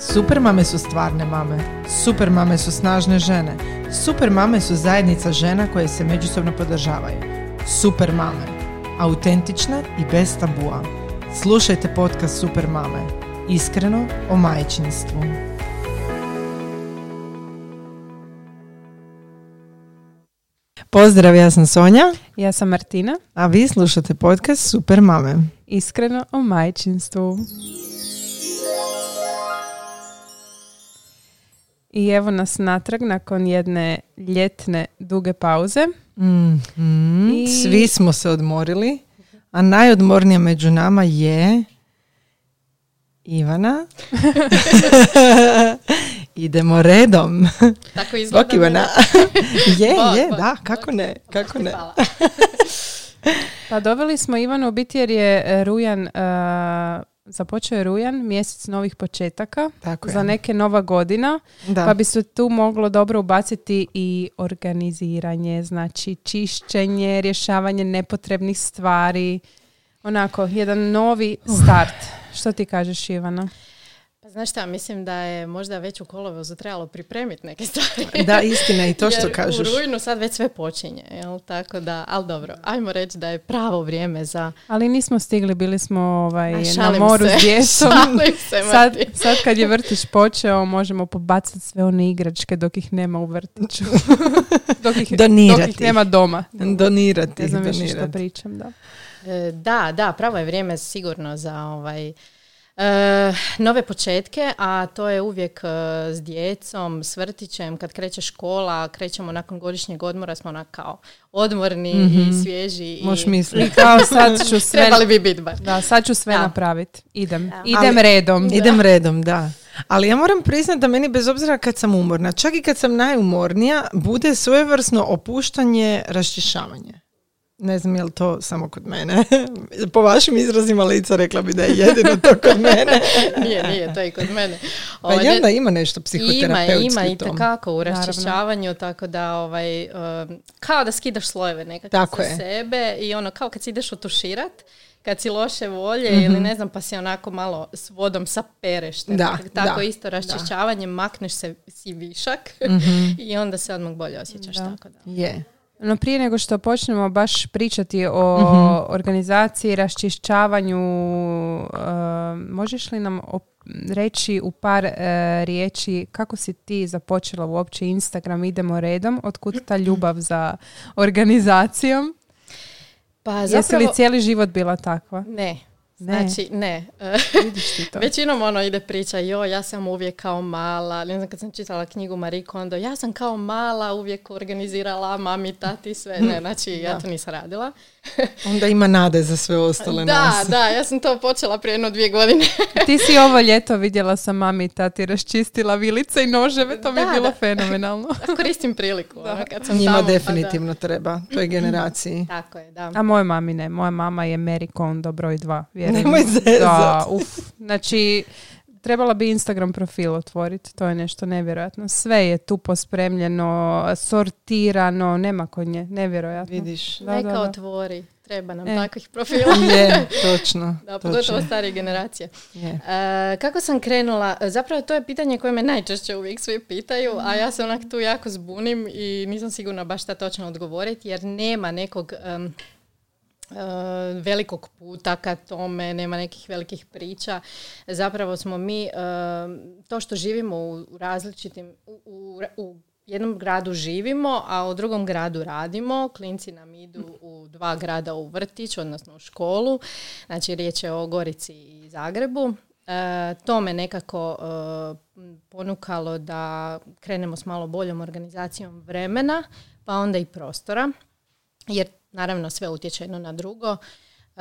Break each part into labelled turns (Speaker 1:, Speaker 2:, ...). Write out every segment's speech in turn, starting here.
Speaker 1: Super mame su stvarne mame. Super mame su snažne žene. Super mame su zajednica žena koje se međusobno podržavaju. Super mame. Autentične i bez tabua. Slušajte podcast Super mame. Iskreno o majčinstvu. Pozdrav, ja sam Sonja,
Speaker 2: Ja sam Martina,
Speaker 1: a vi slušate podcast Super mame.
Speaker 2: iskreno o majčinstvu. I evo nas natrag nakon jedne ljetne duge pauze.
Speaker 1: Mhm.
Speaker 2: I-
Speaker 1: Svi smo se odmorili, a najodmornija među nama je Ivana. Idemo redom.
Speaker 3: Tako izgleda.
Speaker 1: Bok Ivana. je,
Speaker 3: Bok,
Speaker 1: je,
Speaker 3: bok,
Speaker 1: da,
Speaker 3: bok.
Speaker 1: kako ne, kako ne.
Speaker 2: Pa doveli smo Ivanu u biti jer je e, rujan, e, započeo je rujan, mjesec novih početaka.
Speaker 1: Tako je.
Speaker 2: Za neke nova godina,
Speaker 1: Da.
Speaker 2: pa bi se tu moglo dobro ubaciti i organiziranje, znači čišćenje, rješavanje nepotrebnih stvari, onako, jedan novi start. Što ti kažeš Ivana?
Speaker 3: Znaš šta, mislim da je možda već u kolovozu trebalo pripremiti neke stvari.
Speaker 1: Da, istina i to što
Speaker 3: Jer
Speaker 1: kažeš.
Speaker 3: u rujnu sad već sve počinje, jel? Tako da, ali dobro, ajmo reći da je pravo vrijeme za...
Speaker 2: Ali nismo stigli, bili smo ovaj,
Speaker 3: A,
Speaker 2: na moru
Speaker 3: se,
Speaker 2: s djecom.
Speaker 3: se,
Speaker 2: Sad, sad kad je vrtić počeo, možemo pobacati sve one igračke dok ih nema u vrtiću. dok, ih,
Speaker 1: Donirati.
Speaker 2: dok ih nema doma.
Speaker 1: Donirati,
Speaker 2: Ne znam više što pričam, da.
Speaker 3: E, Da, da, pravo je vrijeme sigurno za ovaj... e, nove početke, a to je uvijek e, s djecom, s vrtićem, kad kreće škola, krećemo nakon godišnjeg odmora, smo onak kao odmorni i svježi. i-
Speaker 1: Možeš
Speaker 2: I
Speaker 1: misliti.
Speaker 2: kao sad ću sve,
Speaker 3: Trebali bi biti bar.
Speaker 2: da, sad ću sve
Speaker 3: Da.
Speaker 2: napraviti. Idem.
Speaker 3: Da.
Speaker 2: Idem
Speaker 1: Ali-
Speaker 2: redom.
Speaker 1: Idem redom, da. Ali ja moram priznati da meni bez obzira kad sam umorna, čak i kad sam najumornija, bude svojevrsno opuštanje, raščišavanje. Ne znam je li to samo kod mene. Po vašim izrazima lica rekla bi da je jedino to kod mene.
Speaker 3: nije, nije, to je i kod mene.
Speaker 1: Pa i
Speaker 3: ne-
Speaker 1: onda ima nešto
Speaker 3: ima,
Speaker 1: psihoterapeutski
Speaker 3: ima
Speaker 1: u
Speaker 3: i
Speaker 1: tom.
Speaker 3: takako u raščišćavanju, tako da ovaj, um, kao da skidaš slojeve nekako
Speaker 1: Tako
Speaker 3: sa
Speaker 1: je.
Speaker 3: sebe i ono kao kad si ideš otuširat, kad si loše volje
Speaker 1: Mhm.
Speaker 3: ili ne znam pa si onako malo s vodom sapereš. te
Speaker 1: Da,
Speaker 3: Tako
Speaker 1: da,
Speaker 3: isto raščišćavanjem makneš se si višak
Speaker 1: Mhm.
Speaker 3: i onda se odmah bolje osjećaš.
Speaker 2: Da.
Speaker 3: Tako da.
Speaker 1: Je.
Speaker 2: No prije nego što počnemo baš pričati o
Speaker 1: Mhm.
Speaker 2: organizaciji, raščišćavanju, e, možeš li nam op- reći u par e, riječi kako si ti započela uopće Instagram Idemo redom, otkud ta ljubav za organizacijom?
Speaker 3: Pa
Speaker 2: Jesi
Speaker 3: zapravo...
Speaker 2: li cijeli život bila takva?
Speaker 3: Ne.
Speaker 2: Ne.
Speaker 3: Znači, ne.
Speaker 2: Vidiš ti to?
Speaker 3: Većinom ono ide priča, jo, ja sam uvijek kao mala, ne znam kad sam čitala knjigu Marie Kondo, ja sam kao mala uvijek organizirala mami, tati, sve. Ne, znači ja to nisam radila.
Speaker 1: Onda ima nade za sve ostale
Speaker 3: Da,
Speaker 1: nas.
Speaker 3: da, ja sam to počela prije jedno dvije godine.
Speaker 2: Ti si ovo ljeto vidjela sam mami i tati raščistila vilice i noževe, to mi je
Speaker 3: Da,
Speaker 2: bilo
Speaker 3: da.
Speaker 2: fenomenalno.
Speaker 3: Koristim priliku. ono, kad sam
Speaker 1: Njima
Speaker 3: tamo, pa
Speaker 1: definitivno treba, toj generaciji.
Speaker 3: da. Tako je, da.
Speaker 2: A moje mami ne. Moja mama je Mary Kondo broj dva. Vjerujem.
Speaker 1: Nemoj zezat.
Speaker 2: Da, uf. Znači, trebala bi Instagram profil otvoriti. To je nešto nevjerojatno. Sve je tu pospremljeno, sortirano, nema kod nje. Nevjerojatno.
Speaker 1: Vidiš.
Speaker 2: Da,
Speaker 3: Neka
Speaker 2: da, da.
Speaker 3: otvori. Treba nam
Speaker 2: E.
Speaker 3: takvih profila.
Speaker 1: Je, točno.
Speaker 3: Da,
Speaker 1: točno.
Speaker 3: pogotovo starije generacije.
Speaker 1: Je.
Speaker 3: E, kako sam krenula? Zapravo to je pitanje koje me najčešće uvijek svi pitaju, a ja se onak tu jako zbunim i nisam sigurna baš šta točno odgovoriti jer nema nekog e, velikog puta ka tome, nema nekih velikih priča. Zapravo smo mi, em, to što živimo u različitim, u, u, jednom gradu živimo, a u drugom gradu radimo. Klinci nam idu u dva grada u vrtić, odnosno u školu. Znači, riječ je o Gorici i Zagrebu. E, to me nekako ponukalo da krenemo s malo boljom organizacijom vremena, pa onda i prostora. Jer, naravno, sve utječe jedno na drugo. E,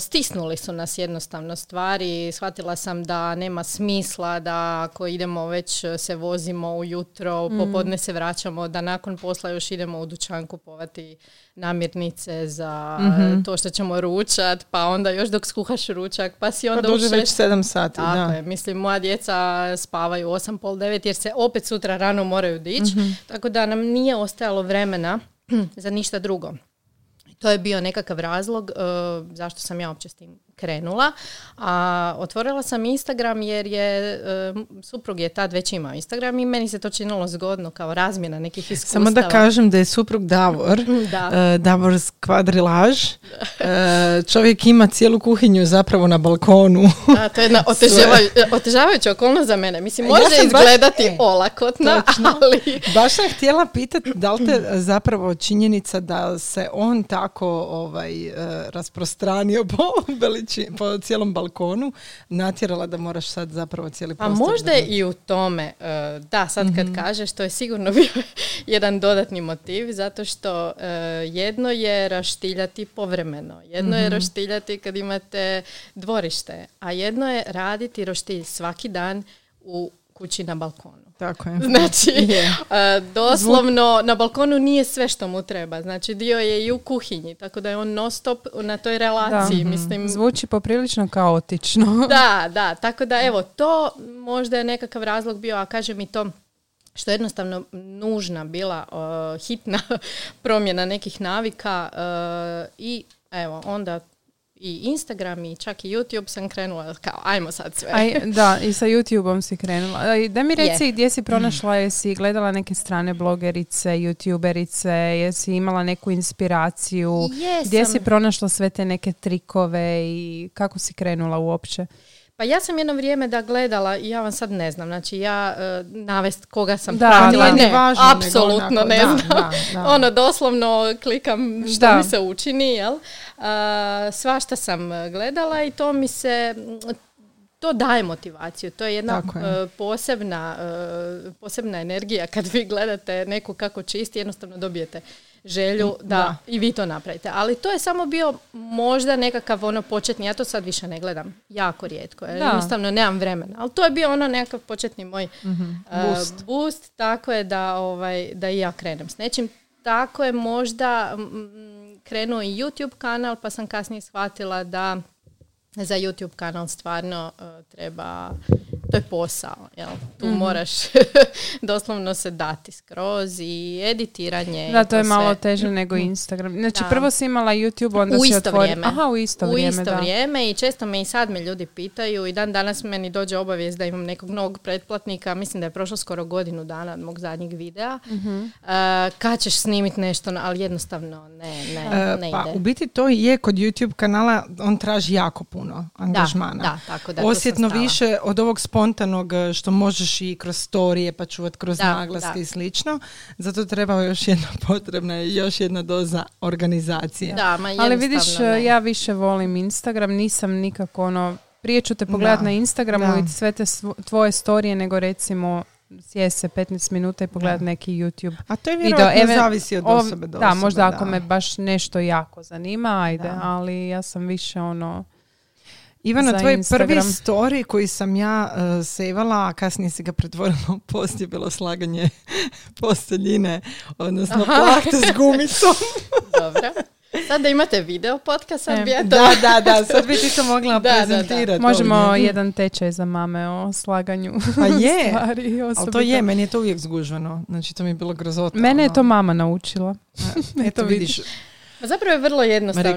Speaker 3: stisnuli su nas jednostavno stvari. Shvatila sam da nema smisla da ako idemo već se vozimo ujutro, popodne se vraćamo, da nakon posla još idemo u dućan kupovati namirnice za to što ćemo ručat, pa onda još dok skuhaš ručak, pa si
Speaker 1: Pa
Speaker 3: onda u
Speaker 1: duže već
Speaker 3: šest-
Speaker 1: sedam sati,
Speaker 3: tako
Speaker 1: da.
Speaker 3: je, mislim, moja djeca spavaju 8, pol 9 jer se opet sutra rano moraju dići, tako da nam nije ostajalo vremena za ništa drugo. To je bio nekakav razlog uh, zašto sam ja uopće s tim krenula. A otvorila sam Instagram jer je, e, suprug je tad već imao Instagram i meni se to činilo zgodno kao razmjena nekih iskustava.
Speaker 1: Samo da kažem da je suprug Davor,
Speaker 3: Da.
Speaker 1: e, Davor Skvadrilaž. E, čovjek ima cijelu kuhinju zapravo na balkonu.
Speaker 3: Da, to je jedna otežava- otežavajuća okolnost za mene. Mislim,
Speaker 1: Ja
Speaker 3: može
Speaker 1: baš-
Speaker 3: izgledati
Speaker 1: e,
Speaker 3: olakotno,
Speaker 1: točno.
Speaker 3: ali...
Speaker 1: Baš sam htjela pitati da li te zapravo činjenica da se on tako ovaj, rasprostranio po, veliči- po cijelom balkonu natjerala da moraš sad zapravo cijeli
Speaker 3: Pa
Speaker 1: prostor
Speaker 3: možda je
Speaker 1: držati.
Speaker 3: i u tome, e, da, sad kad
Speaker 1: Mhm.
Speaker 3: kažeš, to je sigurno bio jedan dodatni motiv, zato što e, jedno je raštiljati povremeno, jedno
Speaker 1: Mhm.
Speaker 3: je roštiljati kad imate dvorište, a jedno je raditi roštilj svaki dan u kući na balkonu.
Speaker 1: Tako je.
Speaker 3: Znači,
Speaker 1: Je.
Speaker 3: e, doslovno na balkonu nije sve što mu treba. Znači, dio je i u kuhinji, tako da je on non stop na toj relaciji.
Speaker 1: Mhm.
Speaker 3: Mislim,
Speaker 2: Zvuči poprilično kaotično.
Speaker 3: da, da, tako da evo, to možda je nekakav razlog bio, a kažem i to što je jednostavno nužna bila uh, hitna promjena nekih navika uh, i evo, onda i Instagram i čak i YouTube sam krenula kao ajmo sad sve.
Speaker 2: Aj, da, i sa YouTube-om si krenula. Aj, Da mi reci
Speaker 3: Je.
Speaker 2: gdje si pronašla, jesi gledala neke strane blogerice, youtuberice, jesi imala neku inspiraciju, gdje
Speaker 3: Jesam.
Speaker 2: si pronašla sve te neke trikove i kako si krenula uopće?
Speaker 3: Pa ja sam jedno vrijeme da gledala i ja vam sad ne znam, znači ja uh, navest koga sam
Speaker 2: Da,
Speaker 3: pratila,
Speaker 2: ni
Speaker 3: ne,
Speaker 1: važno, nego
Speaker 3: apsolutno
Speaker 1: onako,
Speaker 3: ne
Speaker 1: da,
Speaker 3: znam.
Speaker 1: da, da.
Speaker 3: ono doslovno klikam što
Speaker 2: Da.
Speaker 3: mi se učini, jel? Uh, svašta sam gledala i to mi se to daje motivaciju. To je jedna
Speaker 1: je.
Speaker 3: uh, posebna, uh, posebna energija kad vi gledate neku kako čisti, jednostavno dobijete želju da,
Speaker 1: Da.
Speaker 3: i vi to napravite. Ali to je samo bio možda nekakav ono početni, ja to sad više ne gledam, jako rijetko, jer
Speaker 2: Da.
Speaker 3: jednostavno nemam vremena. Ali to je bio ono nekakav početni moj uh,
Speaker 1: Boost.
Speaker 3: boost, tako je da, ovaj, da i ja krenem s nečim. Tako je možda mm, krenuo i YouTube kanal, pa sam kasnije shvatila da za YouTube kanal stvarno uh, treba, to je posao, jel? Tu
Speaker 2: Mhm.
Speaker 3: moraš doslovno se dati skroz i editiranje.
Speaker 2: Da,
Speaker 3: i
Speaker 2: to je malo
Speaker 3: sve.
Speaker 2: teže nego Instagram. Znači,
Speaker 3: Da.
Speaker 2: prvo si imala YouTube, onda
Speaker 3: u
Speaker 2: si
Speaker 3: isto
Speaker 2: otvori-
Speaker 3: vrijeme.
Speaker 2: Aha, u isto
Speaker 3: u
Speaker 2: vrijeme,
Speaker 3: isto
Speaker 2: da.
Speaker 3: vrijeme i često me i sad me ljudi pitaju i dan danas meni dođe obavijest da imam nekog novog pretplatnika. Mislim da je prošlo skoro godinu dana od mog zadnjeg videa.
Speaker 2: Mhm.
Speaker 3: Uh, kad ćeš snimiti nešto, ali jednostavno ne, ne,
Speaker 1: E,
Speaker 3: ne
Speaker 1: pa
Speaker 3: ide.
Speaker 1: u biti to je kod YouTube kanala, on traži jako puno angažmana.
Speaker 3: Da, tako da, tu sam
Speaker 1: Osjetno više od ovog spontanog e, što možeš i kroz storije pa čuvat kroz
Speaker 3: Da,
Speaker 1: naglaske
Speaker 3: da.
Speaker 1: i slično. Zato treba još jedna potrebna još jedna doza organizacije.
Speaker 3: Da, ma
Speaker 2: Ali vidiš,
Speaker 3: ne.
Speaker 2: ja više volim Instagram, nisam nikako ono, prije ću te pogledat
Speaker 1: Da,
Speaker 2: na Instagramu
Speaker 1: da.
Speaker 2: i sve te svo- tvoje storije nego recimo sjest se 15 minuta i pogledat neki YouTube
Speaker 1: A to je
Speaker 2: video.
Speaker 1: vjerojatno
Speaker 2: Even-
Speaker 1: zavisi od osobe do
Speaker 2: Da,
Speaker 1: osobe,
Speaker 2: možda
Speaker 1: da.
Speaker 2: ako me baš nešto jako zanima, ajde,
Speaker 1: Da.
Speaker 2: ali ja sam više ono...
Speaker 1: Ivana, tvoj
Speaker 2: Instagram.
Speaker 1: prvi story koji sam ja uh, sevala, a kasnije si ga pretvorila u post je bilo slaganje posteljine, odnosno
Speaker 3: Aha.
Speaker 1: plahte s gumicom.
Speaker 3: Dobro. Sad da imate video podcast, sad
Speaker 2: E,
Speaker 3: bi ja to...
Speaker 1: da, da, da, sad bi ti to mogla
Speaker 3: Da, da, da.
Speaker 1: prezentirati.
Speaker 2: Možemo
Speaker 1: ovdje.
Speaker 2: jedan tečaj za mame o slaganju
Speaker 1: Pa je,
Speaker 2: stvari.
Speaker 1: ali to je, meni je to uvijek zgužvano. Znači, to mi je bilo grozotno.
Speaker 2: Mene je
Speaker 1: ono.
Speaker 2: to mama naučila.
Speaker 1: Eto, vidiš,
Speaker 3: Zapravo je vrlo jednostavno.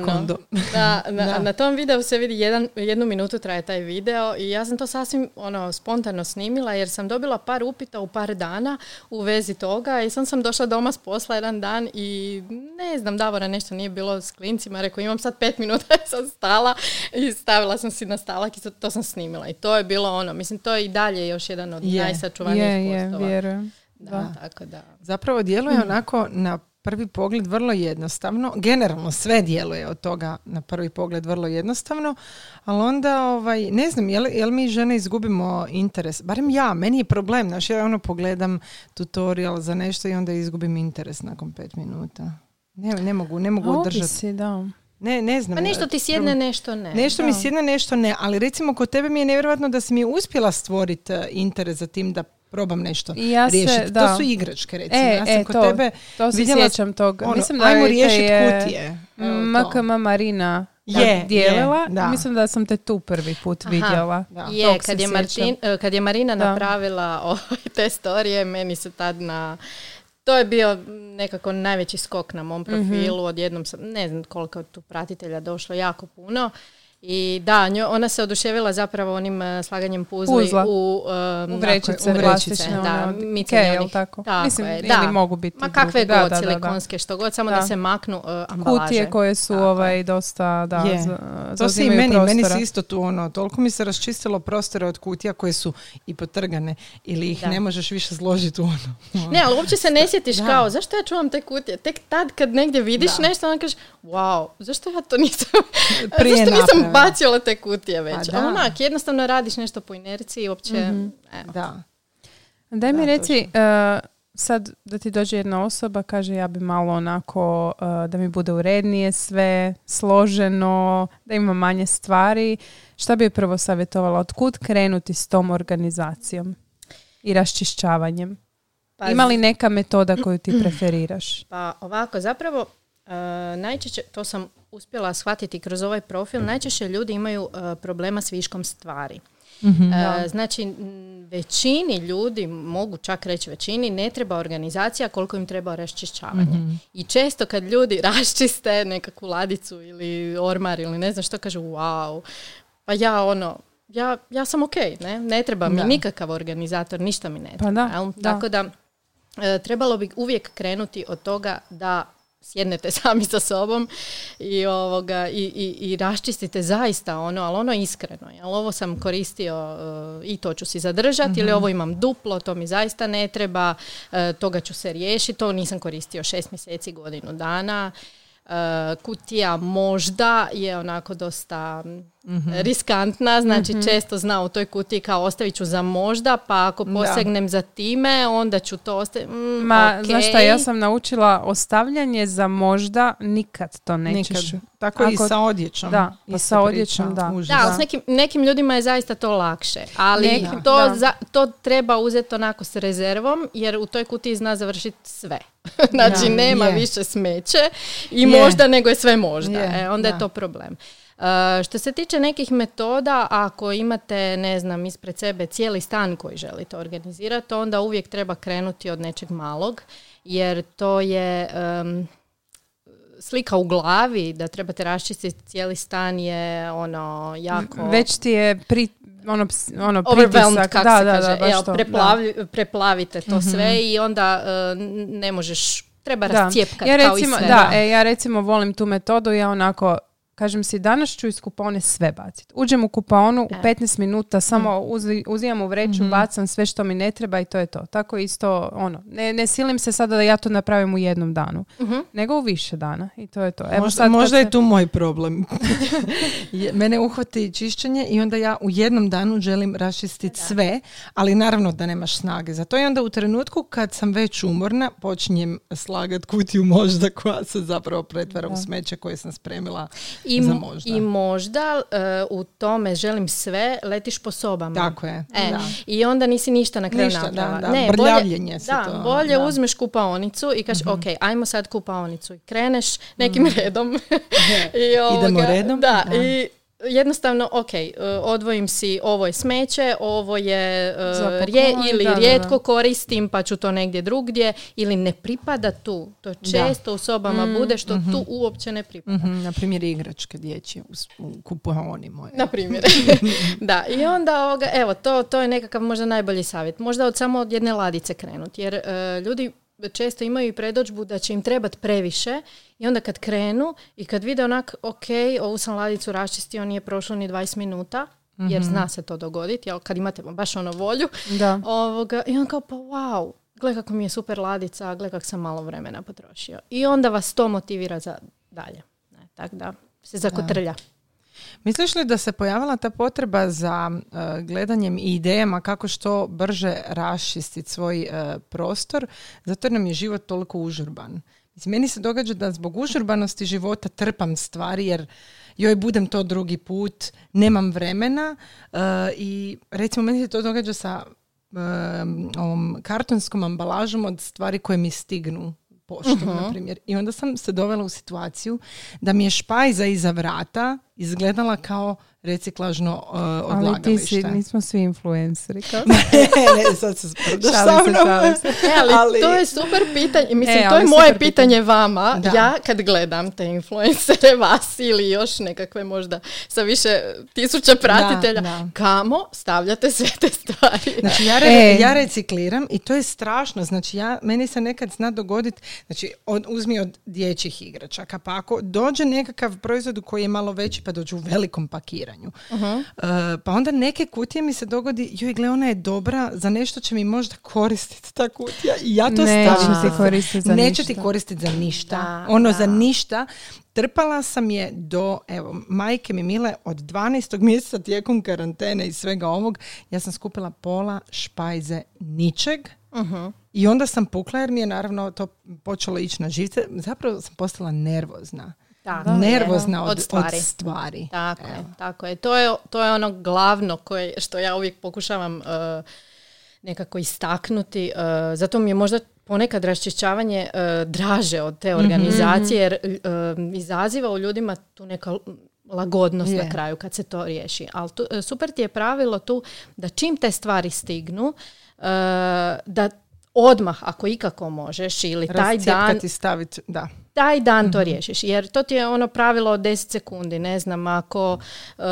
Speaker 3: Da, na,
Speaker 1: Da.
Speaker 3: na tom videu se vidi jedan, jednu minutu traje taj video i ja sam to sasvim ono, spontano snimila jer sam dobila par upita u par dana u vezi toga i sam sam došla doma s posla jedan dan i ne znam, Davora nešto nije bilo s klincima, rekao imam sad pet minuta i sam stala i stavila sam si na stalak i to, to sam snimila i to je bilo ono, mislim to je i dalje još jedan od
Speaker 1: Je.
Speaker 3: najsačuvanijih
Speaker 2: je,
Speaker 3: postova.
Speaker 2: vjerujem.
Speaker 3: Da, tako da.
Speaker 1: Zapravo djeluje onako na prvi pogled vrlo jednostavno. Generalno sve djeluje od toga na prvi pogled vrlo jednostavno, ali onda, ovaj, ne znam, jel, jel mi žene izgubimo interes? Barem ja, meni je problem. Znaš, ja ono pogledam tutorial za nešto i onda izgubim interes nakon pet minuta. Ne, ne mogu, ne mogu održati.
Speaker 2: Da.
Speaker 1: Ne, ne znam.
Speaker 3: Pa nešto ti sjedne, nešto ne.
Speaker 1: Nešto mi
Speaker 2: Da.
Speaker 1: sjedne, nešto ne, ali recimo kod tebe mi je nevjerojatno da si mi uspjela stvoriti eh, interes za tim da probam nešto
Speaker 2: ja se,
Speaker 1: riješiti.
Speaker 2: da.
Speaker 1: To su igračke, recimo.
Speaker 2: E,
Speaker 1: ja sam
Speaker 2: e,
Speaker 1: kod
Speaker 2: to,
Speaker 1: tebe
Speaker 2: to se
Speaker 1: vidjela
Speaker 2: sjećam tog.
Speaker 1: ono,
Speaker 2: Mislim da
Speaker 1: ajmo
Speaker 2: je-
Speaker 1: riješiti
Speaker 2: je
Speaker 1: kutije.
Speaker 2: MKM Marina
Speaker 1: Je,
Speaker 2: je, dijelila.
Speaker 1: je, da.
Speaker 2: Mislim da sam te tu prvi put
Speaker 3: Aha.
Speaker 2: vidjela.
Speaker 1: Da.
Speaker 3: Je, kad je. Martin, eh, kad je Marina
Speaker 2: Da.
Speaker 3: napravila ovaj, te storije, meni se tad na... To je bio nekako najveći skok na mom profilu. Odjednom sam, ne znam koliko tu pratitelja došlo, jako puno. I da, njo, ona se oduševila zapravo onim uh, slaganjem puzli
Speaker 2: Puzla.
Speaker 3: u, um,
Speaker 2: U vrećice,
Speaker 3: u vrećice,
Speaker 2: plastične,
Speaker 3: da, micanje
Speaker 2: Ikea,
Speaker 3: onih-
Speaker 2: tako?
Speaker 3: Tako
Speaker 2: Mislim,
Speaker 3: je,
Speaker 2: ili
Speaker 3: da.
Speaker 2: mogu biti
Speaker 3: Ma kakve
Speaker 2: Da,
Speaker 3: god,
Speaker 2: da, da, da.
Speaker 3: silikonske, što god, samo da,
Speaker 2: Da.
Speaker 3: se maknu uh, ambalaže.
Speaker 2: Kutije koje su
Speaker 3: Tako
Speaker 2: ovaj dosta, da,
Speaker 1: Je.
Speaker 2: z-
Speaker 1: To se i meni, meni
Speaker 2: prostora.
Speaker 1: se isto tu ono, toliko mi se raščistilo prostore od kutija koje su i potrgane ili ih
Speaker 3: Da.
Speaker 1: ne možeš više složiti u ono.
Speaker 3: Ne, ali uopće se ne sjetiš
Speaker 1: Da.
Speaker 3: kao, zašto ja čuvam te kutije? Tek tad kad negdje vidiš
Speaker 1: Da.
Speaker 3: nešto, onda kažeš, wow, zašto ja to nisam, zašto nisam? bacila te kutije već?
Speaker 1: Pa
Speaker 3: A
Speaker 1: da.
Speaker 3: onak, jednostavno radiš nešto po inerciji, uopće, evo.
Speaker 1: Da.
Speaker 2: Daj mi
Speaker 1: Da,
Speaker 2: reci, e, sad da ti dođe jedna osoba, kaže ja bi malo onako, e, da mi bude urednije sve, složeno, da ima manje stvari. Šta bi prvo savjetovala? Otkud krenuti s tom organizacijom i raščišćavanjem?
Speaker 3: Pa
Speaker 2: Ima li neka metoda koju ti preferiraš?
Speaker 3: Pa ovako, zapravo e, najčešće, to sam uspjela shvatiti kroz ovaj profil, najčešće ljudi imaju e, problema s viškom stvari. E, znači, m, većini ljudi, mogu čak reći većini, ne treba organizacija koliko im treba raščišćavanje. I često kad ljudi raščiste nekakvu ladicu ili ormar ili ne znam što, kažu wow, pa ja ono, ja, ja sam ok, ne, ne treba mi
Speaker 1: Da.
Speaker 3: nikakav organizator, ništa mi ne treba.
Speaker 2: Pa da, da.
Speaker 3: Tako da, e, trebalo bi uvijek krenuti od toga da sjednete sami sa sobom i, ovoga, i, i, i raščistite zaista ono, ali ono iskreno. Jel ovo sam koristio e, i to ću si zadržati ili ovo imam duplo, to mi zaista ne treba, e, toga ću se riješiti, to nisam koristio šest mjeseci, godinu dana. E, kutija možda je onako dosta mm, riskantna, znači često zna u toj kutiji kao ostavit ću za možda, pa ako
Speaker 1: Da.
Speaker 3: posegnem za time, onda ću to ostaviti. Mm,
Speaker 2: Ma,
Speaker 3: ok.
Speaker 2: znaš šta, ja sam naučila ostavljanje za možda nikad to nećeš.
Speaker 1: Nikad. Tako i
Speaker 2: Ako-
Speaker 1: sa odjećom.
Speaker 2: Da, pa
Speaker 1: Ista
Speaker 2: sa
Speaker 1: priča,
Speaker 2: odjećom, da.
Speaker 1: užas.
Speaker 3: Da, ali s nekim, nekim ljudima je zaista to lakše, ali
Speaker 2: Nekim,
Speaker 3: to,
Speaker 2: da.
Speaker 3: za, to treba uzeti onako s rezervom, jer u toj kutiji zna završiti sve. znači,
Speaker 1: Da.
Speaker 3: nema
Speaker 1: Je.
Speaker 3: više smeće i
Speaker 1: Je.
Speaker 3: možda nego je sve možda.
Speaker 1: Je,
Speaker 3: E, onda
Speaker 1: da.
Speaker 3: je to problem. E, što se tiče nekih metoda, ako imate, ne znam, ispred sebe cijeli stan koji želite organizirati, onda uvijek treba krenuti od nečeg malog, jer to je... em, slika u glavi da trebate raščistiti cijeli stan je ono jako
Speaker 2: Već ti je pri, ono, ono
Speaker 3: overwhelmed
Speaker 2: pritisak.
Speaker 3: kako
Speaker 2: da,
Speaker 3: se
Speaker 2: da,
Speaker 3: kaže.
Speaker 2: da,
Speaker 3: Jel,
Speaker 2: to,
Speaker 3: preplavi- preplavite to sve i onda n- ne možeš treba
Speaker 2: da.
Speaker 3: rascijepkati
Speaker 2: ja
Speaker 3: kao
Speaker 2: recimo,
Speaker 3: i sve.
Speaker 2: da, e, ja recimo volim tu metodu, ja onako kažem si danas ću iz kupaone sve baciti. Uđem u kupaonu u
Speaker 3: E.
Speaker 2: 15 minuta, samo uzi, uzimam u vreću, bacam sve što mi ne treba i to je to. Tako isto, ono, ne, ne silim se sada da ja to napravim u jednom danu,
Speaker 3: Mhm.
Speaker 2: nego u više dana i to je to. Evo
Speaker 1: možda
Speaker 2: sad
Speaker 1: možda je tu moj problem. Mene uhvati čišćenje i onda ja u jednom danu želim raščistiti sve, ali naravno da nemaš snage za to. I onda u trenutku kad sam već umorna, počinjem slagat kutiju možda koja se zapravo pretvara u smeće koje sam spremila
Speaker 3: I,
Speaker 1: za možda.
Speaker 3: I možda e, u tome želim sve, letiš po sobama.
Speaker 1: Tako je.
Speaker 3: E,
Speaker 1: da.
Speaker 3: I onda nisi ništa na kraju
Speaker 1: Ništa, da, da,
Speaker 3: Ne,
Speaker 1: brljavljenje se
Speaker 3: da,
Speaker 1: to,
Speaker 3: bolje
Speaker 1: da.
Speaker 3: Uzmeš kupaonicu i kažeš, ok, ajmo sad kupaonicu. I kreneš nekim redom. I
Speaker 1: Idemo redom,
Speaker 3: Da,
Speaker 1: da.
Speaker 3: i jednostavno, ok, e, odvojim si ovo je smeće, ovo je e,
Speaker 2: Za
Speaker 3: rje,
Speaker 2: poklon,
Speaker 3: ili
Speaker 2: da, da, da.
Speaker 3: rijetko koristim pa ću to negdje drugdje ili ne pripada tu. To često u sobama bude što tu uopće ne pripada.
Speaker 1: Mhm, na primjer igračke dječje u, kupaoni moje.
Speaker 3: Na primjer. da, i onda ovoga, evo, to, to je nekakav možda najbolji savjet. Možda od samo od jedne ladice krenuti, jer e, ljudi često imaju i predođbu da će im trebati previše i onda kad krenu i kad vide onak, ok, ovu sam ladicu raščistio, nije prošlo ni 20 minuta, jer zna se to dogoditi, jel, kad imate baš ono volju,
Speaker 2: Da.
Speaker 3: ovoga, i on kao, pa wow, gle kako mi je super ladica, gle kako sam malo vremena potrošio. I onda vas to motivira za dalje. Ne, tako da se zakotrlja.
Speaker 1: Misliš li da se pojavila ta potreba za e, gledanjem i idejama kako što brže raščistiti svoj e, prostor, zato jer nam je život toliko užurban. Mislim, meni se događa da zbog užurbanosti života trpam stvari jer joj budem to drugi put, nemam vremena e, i recimo meni se to događa sa ovom kartonskom ambalažom od stvari koje mi stignu poštom, na primjer. I onda sam se dovela u situaciju da mi je špajza iza vrata izgledala kao reciklažno uh,
Speaker 2: Ali
Speaker 1: odlagalište.
Speaker 2: ti si, nismo svi influenceri. Kao.
Speaker 1: ne, ne, sad se sprdaš sa mnom.
Speaker 3: E, ali,
Speaker 1: Ali-
Speaker 3: to je super pitanje. Mislim,
Speaker 2: E,
Speaker 3: to je
Speaker 2: ali
Speaker 3: moje
Speaker 2: super
Speaker 3: pitanje vama.
Speaker 1: Da.
Speaker 3: Ja kad gledam te influencere, vas ili još nekakve možda sa više tisuća pratitelja,
Speaker 1: da.
Speaker 3: kamo stavljate sve te stvari?
Speaker 1: Znači ja, re-
Speaker 2: E.
Speaker 1: ja recikliram i to je strašno. Znači ja, meni se nekad zna dogoditi, znači od, uzmi od dječjih igračaka, pa ako dođe nekakav proizvod koji je malo veći pa dođe u velikom pakiranju.
Speaker 3: Uh-huh.
Speaker 1: E, pa onda neke kutije mi se dogodi, joj gle ona je dobra, za nešto će mi možda koristiti ta kutija i ja to stavim.
Speaker 2: ti koristiti za
Speaker 1: Neće ti
Speaker 2: ništa.
Speaker 1: koristiti za ništa.
Speaker 3: Da,
Speaker 1: ono
Speaker 3: da.
Speaker 1: za ništa. Trpala sam je do, evo, majke mi mile, od 12. mjeseca tijekom karantene i svega ovog, ja sam skupila pola špajze ničeg.
Speaker 3: Uh-huh.
Speaker 1: I onda sam pukla jer mi je naravno to počelo ići na živce. Zapravo sam postala nervozna.
Speaker 3: Tako
Speaker 1: nervozna od,
Speaker 3: od stvari.
Speaker 1: Od stvari.
Speaker 3: Tako
Speaker 1: Evo.
Speaker 3: je, tako je. To je, to je ono glavno koje, što ja uvijek pokušavam uh, nekako istaknuti. Uh, zato mi je možda ponekad raščišćavanje uh, draže od te organizacije jer uh, izaziva u ljudima tu neka lagodnost
Speaker 1: Je.
Speaker 3: na kraju kad se to riješi. Ali tu, super ti je pravilo tu da čim te stvari stignu, uh, da odmah, ako ikako možeš, ili taj dan
Speaker 1: staviti, da.
Speaker 3: Taj dan
Speaker 1: Mhm.
Speaker 3: to riješiš. Jer to ti je ono pravilo od 10 sekundi. Ne znam, ako e,